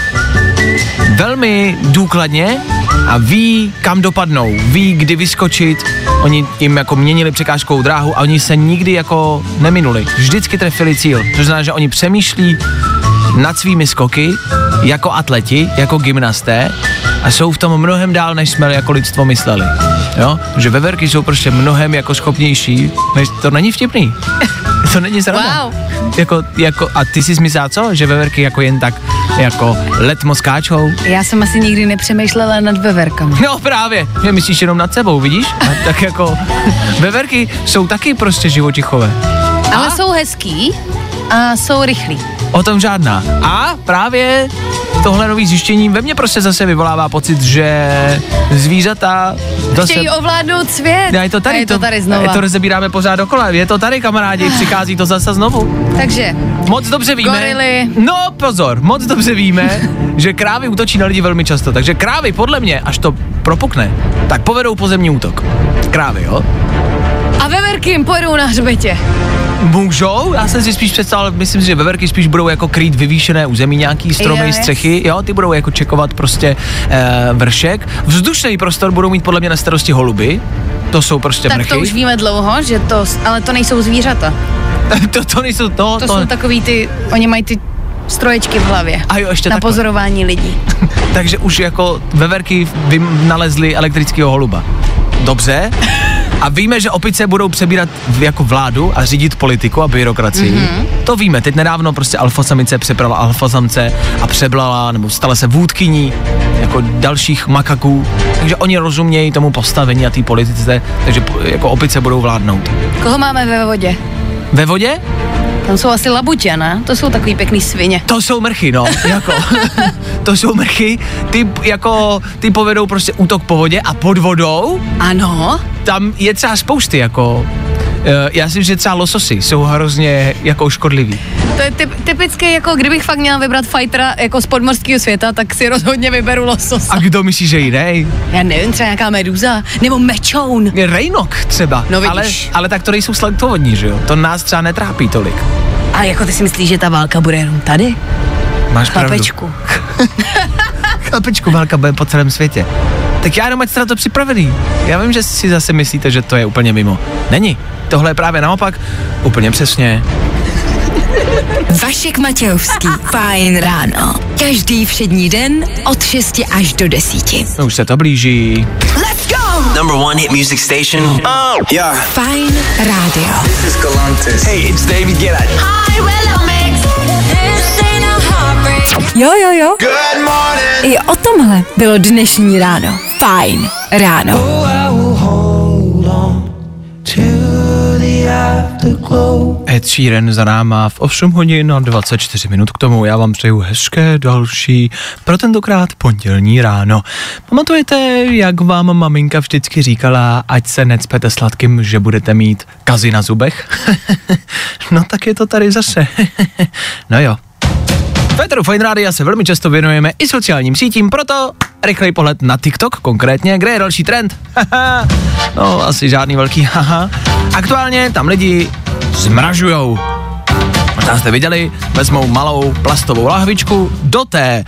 velmi důkladně a ví, kam dopadnou, ví, kdy vyskočit. Oni jim jako měnili překážkovou dráhu a oni se nikdy jako neminuli. Vždycky trefili cíl. To znamená, že oni přemýšlí nad svými skoky jako atleti, jako gymnasté a jsou v tom mnohem dál, než jsme jako lidstvo mysleli. Jo? Že veverky jsou prostě mnohem jako schopnější, než to není vtipný. To není sranda. Wow. Jako, jako, a ty jsi myslela co? Že veverky jako jen tak jako letmo skáčou? Já jsem asi nikdy nepřemýšlela nad veverkama. No právě, že myslíš jenom nad sebou, vidíš? A tak jako veverky jsou taky prostě živočichové. Ale jsou hezký a jsou rychlí. O tom žádná. A právě tohle nový zjištění ve mně prostě zase vyvolává pocit, že zvířata zase... Chtějí ovládnout svět. Já je to tady, A je to tady a znova. je to rozebíráme pořád dokola. Je to tady, kamarádi, přichází to zase znovu. Takže, Moc dobře víme. Gorily. No, pozor, moc dobře víme, <laughs> že krávy útočí na lidi velmi často. Takže krávy, podle mě, až to propukne, tak povedou pozemní útok. Krávy, jo? a veverky jim pojedou na hřbetě. Můžou? Já jsem si spíš představil, myslím si, že veverky spíš budou jako krýt vyvýšené území, nějaký stromy, Jo, střechy, jo, ty budou jako čekovat prostě e, vršek. Vzdušný prostor budou mít podle mě na starosti holuby, to jsou prostě Tak mrchy. to už víme dlouho, že to, ale to nejsou zvířata. <laughs> to, to nejsou to, To, to jsou takový ty, oni mají ty stroječky v hlavě. A jo, ještě na takhle. pozorování lidí. <laughs> Takže už jako veverky vym- nalezly elektrického holuba. Dobře. <laughs> A víme, že opice budou přebírat jako vládu a řídit politiku a byrokracii. Mm-hmm. To víme. Teď nedávno prostě alfasamice přebrala alfasamce a přeblala nebo stala se vůdkyní jako dalších makaků. Takže oni rozumějí tomu postavení a té politice, takže jako opice budou vládnout. Koho máme ve vodě? Ve vodě? Tam jsou asi labutě, ne? To jsou takový pěkný svině. To jsou mrchy, no, jako. <laughs> to jsou mrchy, ty jako, ty povedou prostě útok po vodě a pod vodou Ano. tam je třeba spousty, jako, já si myslím, že třeba lososy jsou hrozně jako škodlivý. To je typ, typicky jako kdybych fakt měla vybrat fightera jako z podmorského světa, tak si rozhodně vyberu lososa. A kdo myslí, že jiný? Já nevím, třeba nějaká meduza, nebo mečoun. Rejnok třeba. No vidíš. ale, ale tak to nejsou sladkovodní, že jo? To nás třeba netrápí tolik. A jako ty si myslíš, že ta válka bude jenom tady? Máš pravdu. Chlapečku. <laughs> Chlapečku, válka bude po celém světě. Tak já jenom ať jste na to připravený. Já vím, že si zase myslíte, že to je úplně mimo. Není. Tohle je právě naopak úplně přesně. Vašek Matějovský. Fajn ráno. Každý všední den od 6 až do 10. No, už se to blíží. Let's go! Number one hit music station. Oh, yeah. Fajn rádio. This is Galantis. Hey, it's David Guetta. Hi, Willow Mix. This ain't a heartbreak. Jo, jo, jo. Good morning. I o tomhle bylo dnešní ráno. Fajn ráno. Ed Sheeran za náma v 8 hodin a 24 minut k tomu. Já vám přeju hezké další, pro tentokrát pondělní ráno. Pamatujete, jak vám maminka vždycky říkala, ať se necpete sladkým, že budete mít kazy na zubech? <laughs> no tak je to tady zase. <laughs> no jo. Petru Fine Rádia se velmi často věnujeme i sociálním sítím, proto rychlej pohled na TikTok konkrétně, kde je další trend. <laughs> No, asi žádný velký haha. Aktuálně tam lidi zmražujou. Možná jste viděli, vezmou malou plastovou lahvičku, do té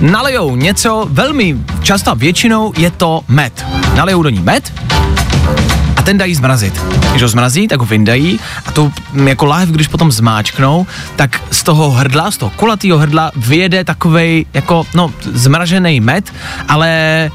nalijou něco, velmi často většinou je to med. Nalijou do ní med ten dají zmrazit. Když ho zmrazí, tak ho vyndají a tu mm, jako láhev, když potom zmáčknou, tak z toho hrdla, z toho kulatého hrdla vyjede takovej jako, no, zmražený med, ale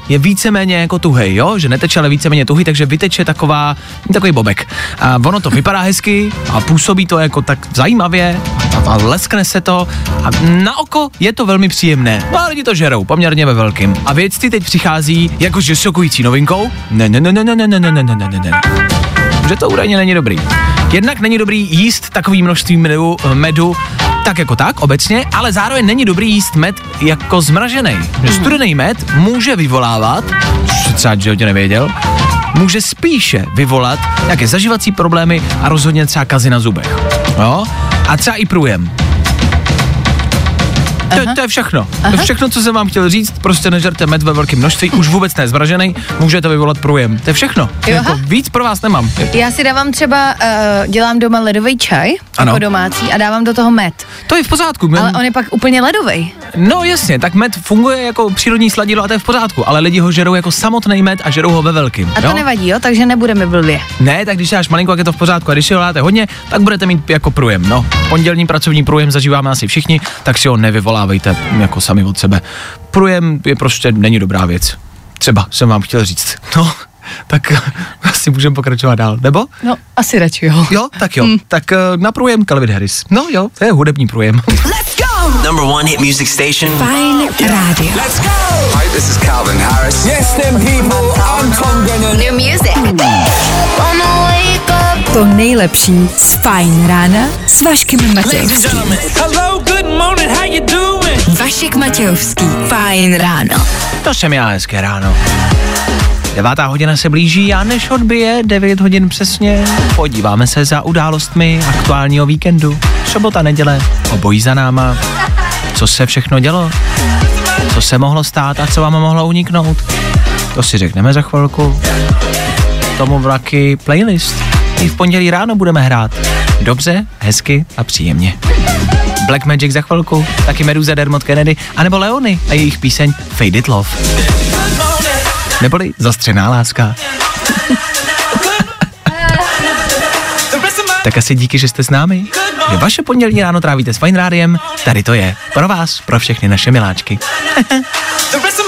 je víceméně jako tuhej, jo, že neteče, ale víceméně tuhý, takže vyteče taková, takový bobek. A ono to vypadá hezky a působí to jako tak zajímavě a, a leskne se to a na oko je to velmi příjemné. No a lidi to žerou, poměrně ve velkým. A vědci teď přichází jakože šokující novinkou. Ne, ne, ne, ne, ne, ne, ne, ne, ne, ne, ne, ne. Že to údajně není dobrý. Jednak není dobrý jíst takový množství medu, medu tak jako tak, obecně, ale zároveň není dobrý jíst med jako zmražený. Že studený med může vyvolávat, což třeba životě nevěděl, může spíše vyvolat nějaké zaživací problémy a rozhodně třeba kazy na zubech. Jo? A třeba i průjem. To, to je všechno. To je všechno, co jsem vám chtěl říct. Prostě nežerte med ve velkém množství, už vůbec ne zmražený, může to vyvolat průjem. To je všechno. Jo, Jako aha. víc pro vás nemám. Já si dávám třeba, uh, dělám doma ledový čaj, Ano. jako domácí, a dávám do toho med. To je v pořádku. Ale on je pak úplně ledový. No jasně, tak med funguje jako přírodní sladidlo a to je v pořádku, ale lidi ho žerou jako samotný med a žerou ho ve velkým. A to jo? nevadí, jo? Takže nebudeme blbě. Ne, tak když dáš malinko, jak je to v pořádku, a když si ho dáte hodně, tak budete mít jako průjem. No, pondělní pracovní průjem zažíváme asi všichni, tak si ho nevyvolávejte jako sami od sebe. Průjem je prostě není dobrá věc. Třeba jsem vám chtěl říct. No, tak <laughs> asi můžeme pokračovat dál, nebo? No, asi radši, jo. Jo, tak jo. Tak eh, na průjem Calvin Harris. No jo, to je hudební průjem. Let's go! Number one hit music station. Fajn rádio. Let's go. Hi, this is Calvin Harris. Yes, them people, I'm Tom Grennan. New music. Wanna wake up To nejlepší z Fajn rána s Vaškem Matějovským. Hello, good morning, how you doing? Vašek Matějovský. Fajn ráno. To jsem já, hezké ráno. Devátá hodina se blíží a než odbije 9 hodin přesně, podíváme se za událostmi aktuálního víkendu. Sobota, neděle, obojí za náma. Co se všechno dělo? Co se mohlo stát a co vám mohlo uniknout? To si řekneme za chvilku. Tomu vlaky playlist. I v pondělí ráno budeme hrát. Dobře, hezky a příjemně. Black Magic za chvilku, taky Meduza Dermot Kennedy, anebo Leony a jejich píseň Faded Love. Neboli Zastřená láska. <laughs> tak asi díky, že jste s námi, že vaše pondělí ráno trávíte s Fine Rádiem, tady to je, pro vás, pro všechny naše miláčky. <laughs> The rest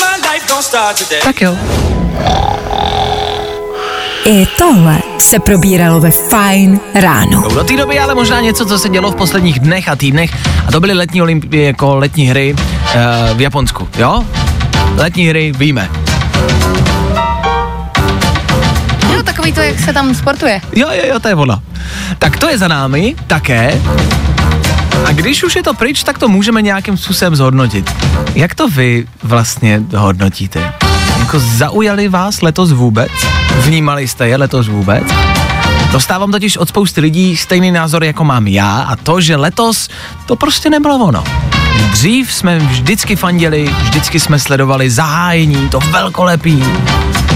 I tohle se probíralo ve Fajn ráno. Do té doby ale možná něco, co se dělo v posledních dnech a týdnech, a to byly letní olympie, jako letní hry uh, v Japonsku, jo? Letní hry víme. Jo, takový to, jak se tam sportuje. Jo, jo, jo, to je ono. Tak to je za námi také. A když už je to pryč, tak to můžeme nějakým způsobem zhodnotit. Jak to vy vlastně hodnotíte? Jako zaujali vás letos vůbec? Vnímali jste je letos vůbec? Dostávám totiž od spousty lidí stejný názor, jako mám já a to, že letos to prostě nebylo ono. Dřív jsme vždycky fandili, vždycky jsme sledovali zahájení, to velkolepý.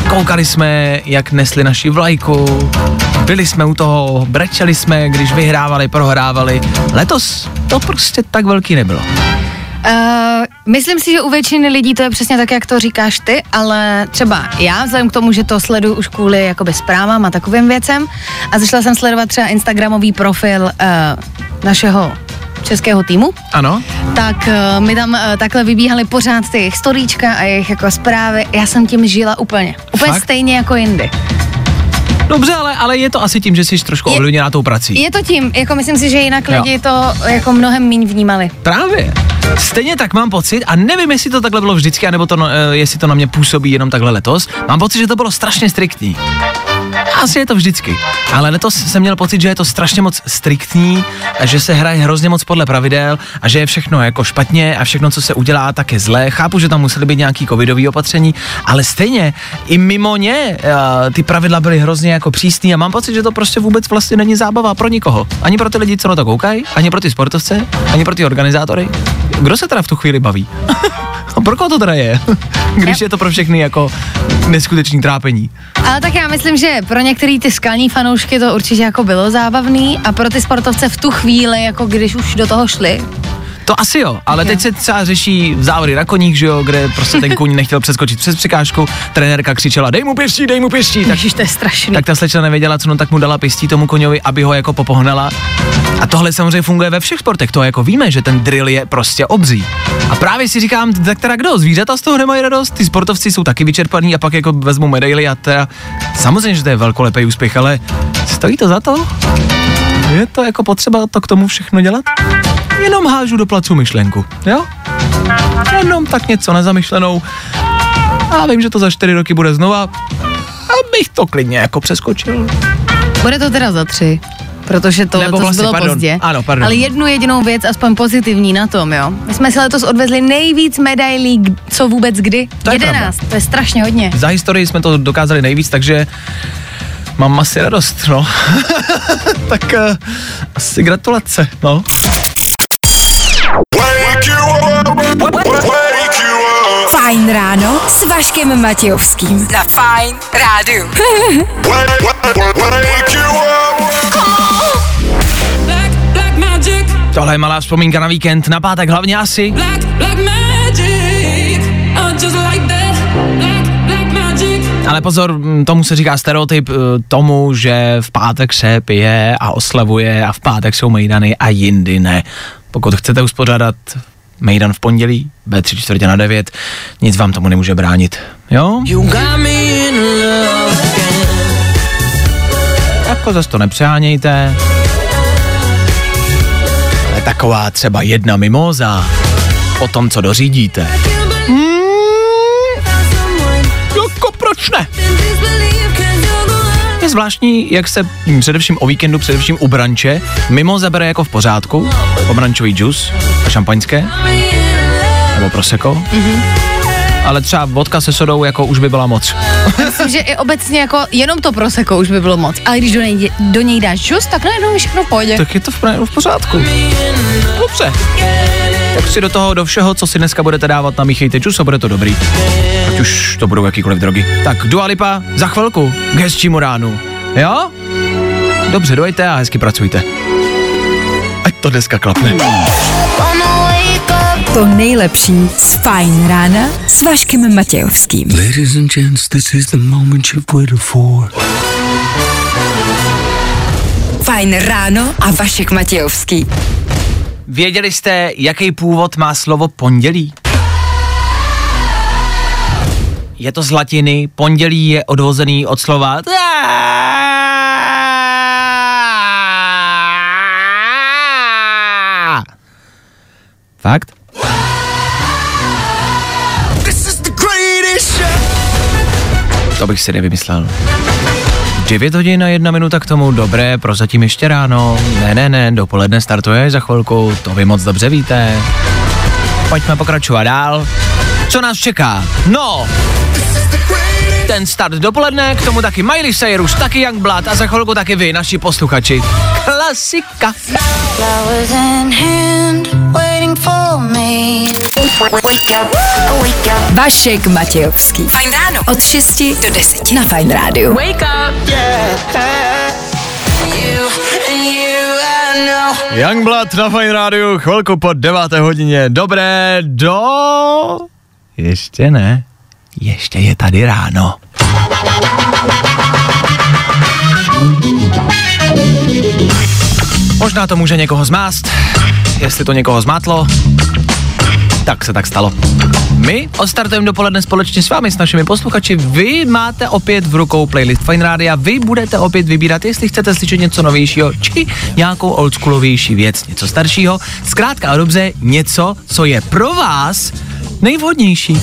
Koukali jsme, jak nesli naši vlajku, byli jsme u toho, brečeli jsme, když vyhrávali, prohrávali. Letos to prostě tak velký nebylo. Uh, myslím si, že u většiny lidí to je přesně tak, jak to říkáš ty, ale třeba já, vzhledem k tomu, že to sleduju už kvůli jakoby zprávám a takovým věcem a začala jsem sledovat třeba Instagramový profil uh, našeho českého týmu, Ano? tak uh, mi tam uh, takhle vybíhaly pořád ty jejich storíčka a jejich jako zprávy. Já jsem tím žila úplně. Úplně Fakt? stejně jako jindy. Dobře, ale, ale je to asi tím, že jsi trošku ovlivněná tou prací. Je to tím, jako myslím si, že jinak Jo. lidi to jako mnohem míň vnímali. Právě. Stejně tak mám pocit, a nevím, jestli to takhle bylo vždycky, anebo to, no- eh, jestli to na mě působí jenom takhle letos, mám pocit, že to bylo strašně striktní. Asi je to vždycky. Ale letos jsem měl pocit, že je to strašně moc striktní, a že se hraje hrozně moc podle pravidel a že je všechno jako špatně a všechno, co se udělá, tak je zlé. Chápu, že tam musely být nějaký covidový opatření, ale stejně i mimo ně uh, ty pravidla byly hrozně jako přísný a mám pocit, že to prostě vůbec vlastně není zábava pro nikoho. Ani pro ty lidi, co na to koukají, ani pro ty sportovce, ani pro ty organizátory. Kdo se teda v tu chvíli baví? <laughs> a pro koho to teda je? <laughs> Když je to pro všechny jako neskutečný trápení. Ale tak já myslím, že pro některý ty skalní fanoušky to určitě jako bylo zábavný a pro ty sportovce v tu chvíli, jako když už do toho šli, To asi jo, ale teď se třeba řeší závody na koních, že jo, kde prostě ten kůň nechtěl přeskočit přes překážku, trenérka křičela, dej mu pěstí, dej mu pěstí, tak, Ježiš, to je strašný. tak ta slečna nevěděla, co no, tak mu dala pěstí tomu koňovi, aby ho jako popohnala. A tohle samozřejmě funguje ve všech sportech, to jako víme, že ten drill je prostě obří. A právě si říkám, tak teda kdo, zvířata z toho nemají radost, ty sportovci jsou taky vyčerpaný a pak jako vezmu medaily a teda, samozřejmě, že to je velkolepý úspěch, ale stojí to za to? Je to jako potřeba to k tomu všechno dělat? Jenom hážu do placu myšlenku, jo? Jenom tak něco nezamyšlenou. A vím, že to za čtyři roky bude znova. Abych to klidně jako přeskočil. bude to teda za tři. Protože to Nebo letos vlastně, bylo pardon. pozdě. Ano, pardon. Ale jednu jedinou věc, aspoň pozitivní na tom, jo. My jsme si letos odvezli nejvíc medailí, co vůbec kdy. To je 11, to je strašně hodně. Za historii jsme to dokázali nejvíc, takže mám asi radost, no. <laughs> tak uh, asi gratulace, no. Fajn ráno s Vaškem Matějovským. Na Fajn rádu. <laughs> Tohle je malá vzpomínka na víkend, na pátek hlavně asi. black, black. Ale pozor, mm, tomu se říká stereotyp eh, tomu, že v pátek se pije a oslavuje a v pátek jsou mejdany a jindy ne. Pokud chcete uspořádat mejdan v pondělí, B3 čtvrtě na 9, nic vám tomu nemůže bránit. Jo? Jako zase to nepřehánějte. Ale taková třeba jedna mimoza o tom, co dořídíte. Hmm, jako proč ne? Je zvláštní, jak se především o víkendu, především u branče, mimo zabere jako v pořádku, obrančový džus a šampaňské, nebo proseko, Mhm. ale třeba vodka se sodou jako už by byla moc. Myslím, že i obecně jako jenom to proseko už by bylo moc. Ale když do něj, do něj dáš džus, tak najednou je všechno v pohodě. Tak je to v, v pořádku. Dobře. Tak si do toho, do všeho, co si dneska budete dávat, namíchejte džus a bude to dobrý. Ať už to budou jakýkoliv drogy. Tak Dua Lipa za chvilku k hezčímu ránu. Jo? Dobře, dojte a hezky pracujte. Ať to dneska klapne. To nejlepší z Fajn rána s Vaškem Matějovským. Ladies and gents, this is the moment you've waited for. Fajn ráno a Vašek Matějovský. Věděli jste, jaký původ má slovo pondělí? Je to z latiny, pondělí je odvozený od slova Fakt? To bych si nevymyslel. 9 hodin a jedna minuta k tomu, dobré, prozatím ještě ráno. Ne, ne, ne, dopoledne startuje za chvilku, to vy moc dobře víte. Pojďme pokračovat dál. Co nás čeká? No, ten start dopoledne, k tomu taky Miley Cyrus, taky Youngblood a za chvilku taky vy, naši posluchači. Klasika. Vašek Matějovský. Fajn ráno. Od 6 do 10 na Fajn rádiu. Wake up, yeah. You you. Youngblood na Fine Rádiu, chvilku po deváté hodině. Dobré do... Ještě ne. Ještě je tady ráno. Možná to může někoho zmást, jestli to někoho zmátlo, tak se tak stalo. My odstartujeme dopoledne společně s vámi, s našimi posluchači. Vy máte opět v rukou playlist Fine Rádia, vy budete opět vybírat, jestli chcete slyšet něco novějšího, či nějakou oldschoolovější věc, něco staršího. Zkrátka a dobře, něco, co je pro vás nejvhodnější.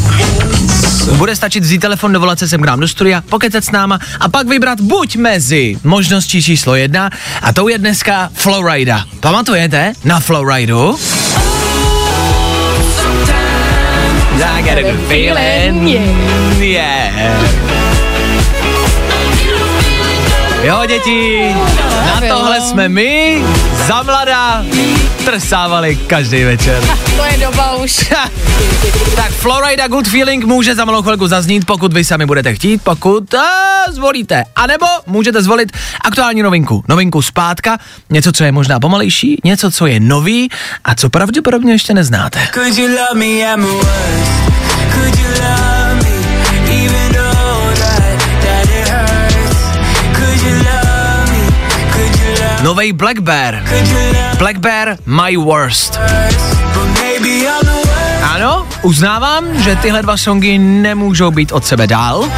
Bude stačit vzít telefon, dovolat se sem k nám do studia, pokecat s náma a pak vybrat buď mezi možností číslo jedna a tou je dneska Flowrida. Pamatujete na Flowridu? I got a good feeling. Yeah. Jo, děti, na tohle jsme my, za mladá, trsávali každý večer. <laughs> To je doba už. <laughs> tak Florida Good Feeling může za malou chvilku zaznít, pokud vy sami budete chtít, pokud a, zvolíte. A nebo můžete zvolit aktuální novinku. Novinku zpátka, něco, co je možná pomalejší, něco, co je nový a co pravděpodobně ještě neznáte. Could you love me at my worst? Could you love Novej Black Bear. Black Bear My Worst. Ano, uznávám, že tyhle dva songy nemůžou být od sebe dál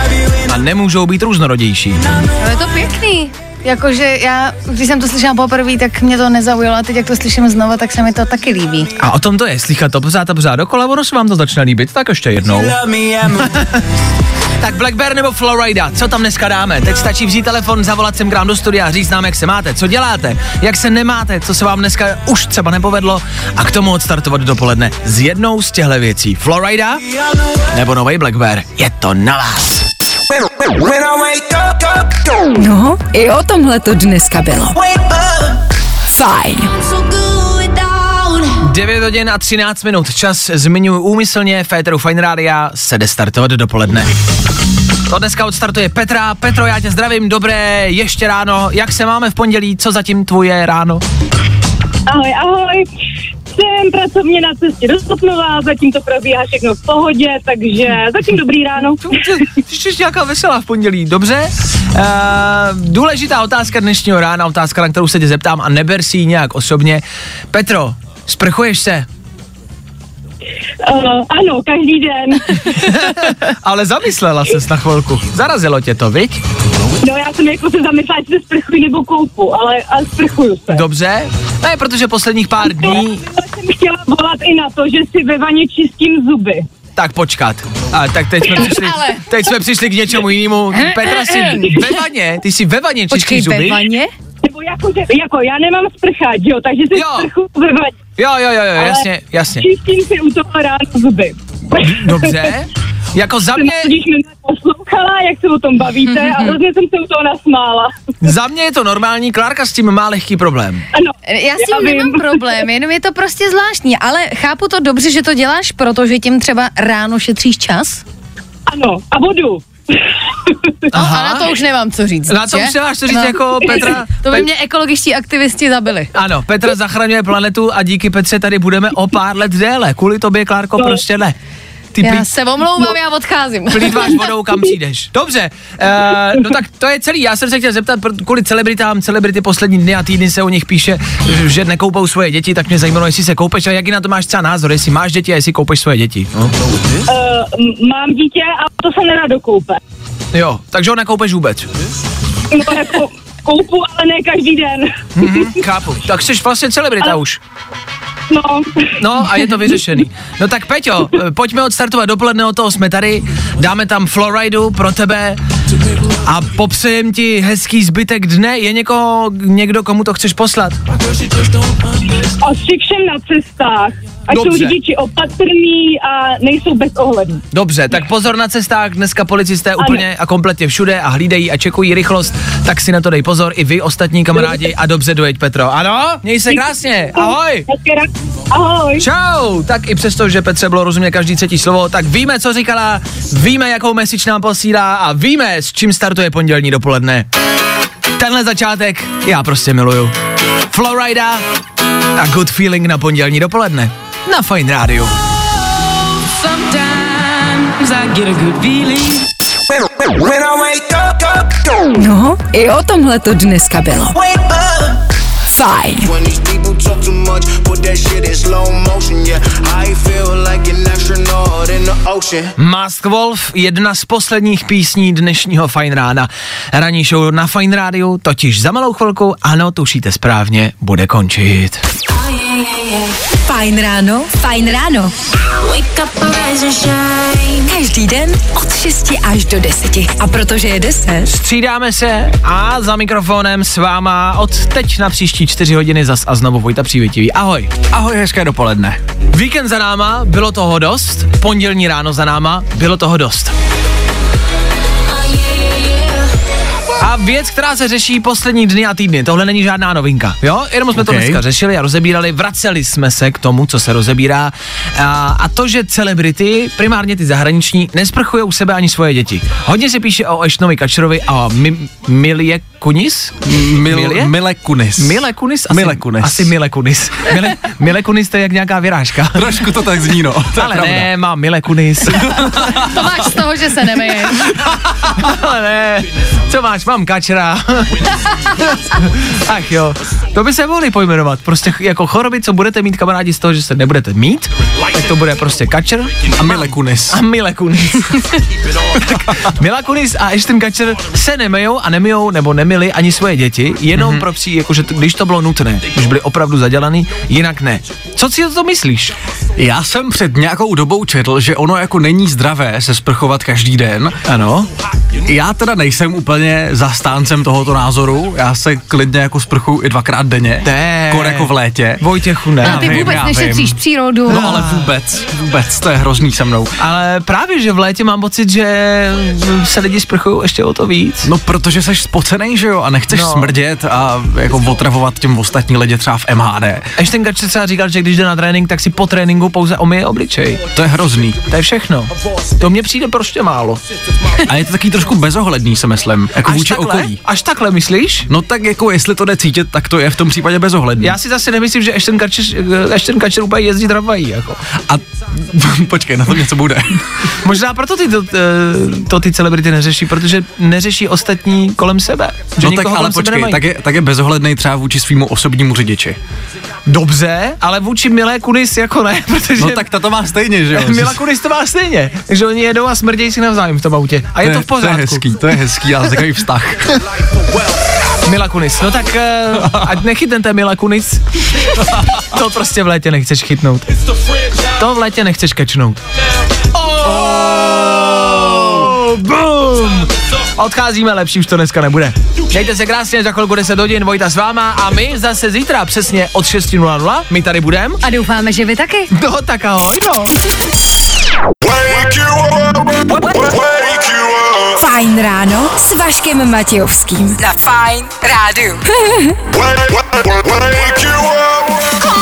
a nemůžou být různorodější. No je to pěkný. Jakože já, když jsem to slyšela poprvé, tak mě to nezaujalo a teď, jak to slyším znova, tak se mi to taky líbí. A o tom to je, slychat to pořád a pořád dokola, ono se vám to začne líbit, tak ještě jednou. <laughs> Tak Black Bear nebo Florida, co tam dneska dáme? Teď stačí vzít telefon, zavolat sem k nám do studia a říct nám, jak se máte, co děláte, jak se nemáte, co se vám dneska už třeba nepovedlo a k tomu odstartovat dopoledne s jednou z těchto věcí. Florida nebo nový Black Bear, je to na vás. No, i o tomhle to dneska bylo. Fajn. So good without 9 hodin a 13 minut, čas zmiňuji úmyslně, Féteru Fine Rádia se jde startovat dopoledne. To dneska odstartuje Petra. Petro, já tě zdravím, dobré, ještě ráno. Jak se máme v pondělí, co zatím tvoje ráno? Ahoj, ahoj. Jsem pracovně na cestě do Stopnova, zatím to probíhá všechno v pohodě, takže zatím dobrý ráno. Jsi nějaká veselá v pondělí, dobře? Uh, důležitá otázka dnešního rána, otázka, na kterou se tě zeptám a neber si ji nějak osobně. Petro, sprchuješ se? Uh, ano, každý den. <laughs> Ale zamyslela ses na chvilku. Zarazilo tě to, viď? No já jsem jako se zamyslela, jestli se sprchuji nebo koupu, ale, ale sprchuju se. Dobře? Ne, protože posledních pár dní... Jsem chtěla volat i na to, že si ve vaně čistím zuby. tak počkat. A tak teď jsme přišli, Ale. teď jsme přišli k něčemu jinému. Petra si ve vaně, ty si ve vaně Počkej, čistíš zuby? ve vaně? Nebo jako, že, jako já nemám sprchat, jo, takže si Jo. sprchu ve vaně. Jo, jo, jo, jo, Ale jasně, jasně. Čistím si u toho ráno zuby. Dobře. <laughs> Jako za mě, Když mě poslouchala, jak se o tom bavíte a hrozně jsem se u toho nasmála. za mě je to normální, Klárka s tím má lehký problém. Ano. Já s tím Já vím. nemám problém, jenom je to prostě zvláštní, ale chápu to dobře, že to děláš, protože tím třeba ráno šetříš čas. Ano, a vodu. <laughs> No, a na to už nemám co říct. Na to že? už nemáš co říct, jako Petra- <laughs> To by mě ekologičtí aktivisti zabili. Ano, Petra zachraňuje planetu a díky Petře tady budeme o pár let déle. Kvůli tobě, Klárko, prostě ne. Ty Já se omlouvám, já odcházím. plýtváš <laughs> vodou, kam přijdeš. Dobře, uh, no tak to je celý. Já jsem se chtěl zeptat, kvůli celebritám, celebrity poslední dny a týdny se o nich píše, že nekoupou svoje děti, tak mě zajímalo, jestli se koupeš a jaký na to máš třeba názor, jestli máš děti a jestli koupeš svoje děti. No. Uh, mám dítě a to se nedá do koupe. Jo, takže ho nekoupeš vůbec. No jako koupu, ale ne každý den. Mhm, chápu. Tak jsi vlastně celebrita už. No. No a je to vyřešený. No tak Peťo, eh, pojďme odstartovat dopoledne, od toho jsme tady, dáme tam Floridu pro tebe a popřejem ti hezký zbytek dne. Je někoho, někdo, komu to chceš poslat? Asi všem na cestách. Ať jsou řidiči opatrní a nejsou bez ohledu. Dobře, tak pozor na cestách, dneska policisté Ano. úplně a kompletně všude a hlídají a čekují rychlost, tak si na to dej pozor i vy ostatní kamarádi a dobře dojeď Petro. Ano, měj se krásně, ahoj. Ahoj. Čau. Tak i přesto, že Petře bylo rozumět každý třetí slovo, tak víme, co říkala, víme, jakou message nám posílá a víme, s čím startuje pondělní dopoledne. Tenhle začátek já prostě miluju. Florida a good feeling na pondělní dopoledne. Na Fine Radio. No, i o tomhle to dneska bylo. Fajn. When these people talk too much, put that shit in slow motion, yeah. I feel like an astronaut in the ocean. Mask Wolf, jedna z posledních písní dnešního Fine Rána. Ranní show na Fine Radio, totiž za malou chvilku, ano, tušíte správně, bude končit. Fajn ráno, fajn ráno. Wake up and rise and shine. Každý den od 6 až do 10. A protože je 10, Střídáme se a za mikrofonem s váma od teď na příští čtyři hodiny zas a znovu Vojta Přívětivý. Ahoj. Ahoj, hezké dopoledne. Víkend za náma, bylo toho dost, pondělní ráno za náma, bylo toho dost. A věc, která se řeší poslední dny a týdny, tohle není žádná novinka, jo? Jenom jsme okay. to dneska řešili a rozebírali, vraceli jsme se k tomu, co se rozebírá. A, a to, že celebrity, primárně ty zahraniční, nesprchují u sebe ani svoje děti. Hodně se píše o Ashtonovi Kačerovi a Mi, Milie Kunis? Mil, Mile Kunis. Mile Kunis? Asi, Mile Kunis. Asi Mile Kunis. Mile, Mile Kunis to je jak nějaká vyrážka. <laughs> Trošku to tak zní, no. <laughs> To Ale pravda. ne, mám Mile Kunis. <laughs> To máš z toho, že se nemeje. Ale ne, co máš, mám kačera. Ach jo, to by se mohli pojmenovat. Prostě jako choroby, co budete mít kamarádi z toho, že se nebudete mít, tak to bude prostě kačer A Mile Kunis. a Mile Kunis. Mila Kunis a Ashton Kačer se nemejou a nemijou nebo nemili ani svoje děti, jenom mm-hmm. pro pří, jakože t- když to bylo nutné, když byli opravdu zadělaný, jinak ne. Co si o to myslíš? Já jsem před nějakou dobou četl, že ono jako není zdravé se sprchovat každý den. Ano. Já teda nejsem úplně zastáncem tohoto názoru. Já se klidně jako sprchuju i dvakrát denně. Ne. Kor jako v létě. Vojtěchu, ne. A ty vím, vůbec já nešetříš vím. přírodu. No ale vůbec, vůbec, to je hrozný se mnou. Ale právě, že v létě mám pocit, že se lidi sprchují ještě o to víc. No protože jsi spocený, že jo, a nechceš No. smrdět a jako otravovat těm ostatní lidi třeba v MHD. Až ten Kačer třeba říkal, že když jde na trénink, tak si po tréninku pouze omyje obličej. To je hrozný. To je všechno. To mně přijde prostě málo. A je to taky trošku bezohledný, si myslím, jako vůči takhle? okolí. Až takhle myslíš? No tak jako jestli to jde cítit, tak to je v tom případě bezohledný. Já si zase nemyslím, že Ashton Kačer, Ashton Kačer úplně jezdí tramvají. Jako. A <laughs> počkej, na to něco bude. Možná proto ty to, eh, to ty celebrity neřeší, protože neřeší ostatní kolem sebe. Že No tak ale počkej, nemají. tak je, tak je bezohledný třeba vůči svýmu osobnímu řidiči. Dobře, ale vůči Milé Kunis jako ne, <laughs> protože... No tak ta to má stejně, že jo? <laughs> Mila Kunis to má stejně, takže oni jedou a smrdějí si navzájem v tom autě. A je to v To je pořádku. hezký, to je hezký, ale takový vztah. <laughs> Mila Kunis, no tak uh, ať nechytnete Mila Kunis. to prostě v létě nechceš chytnout. To v létě nechceš kečnout. Oh, boom! Odcházíme, lepší už to dneska nebude. Mějte se krásně, za chvilku 10 hodin, Vojta s váma a my zase zítra přesně od 6.00, my tady budeme. A doufáme, že vy taky. No tak ahoj, no. Fajn ráno s Vaškem Matějovským. Na Fajn rádu. Wake <laughs> you up.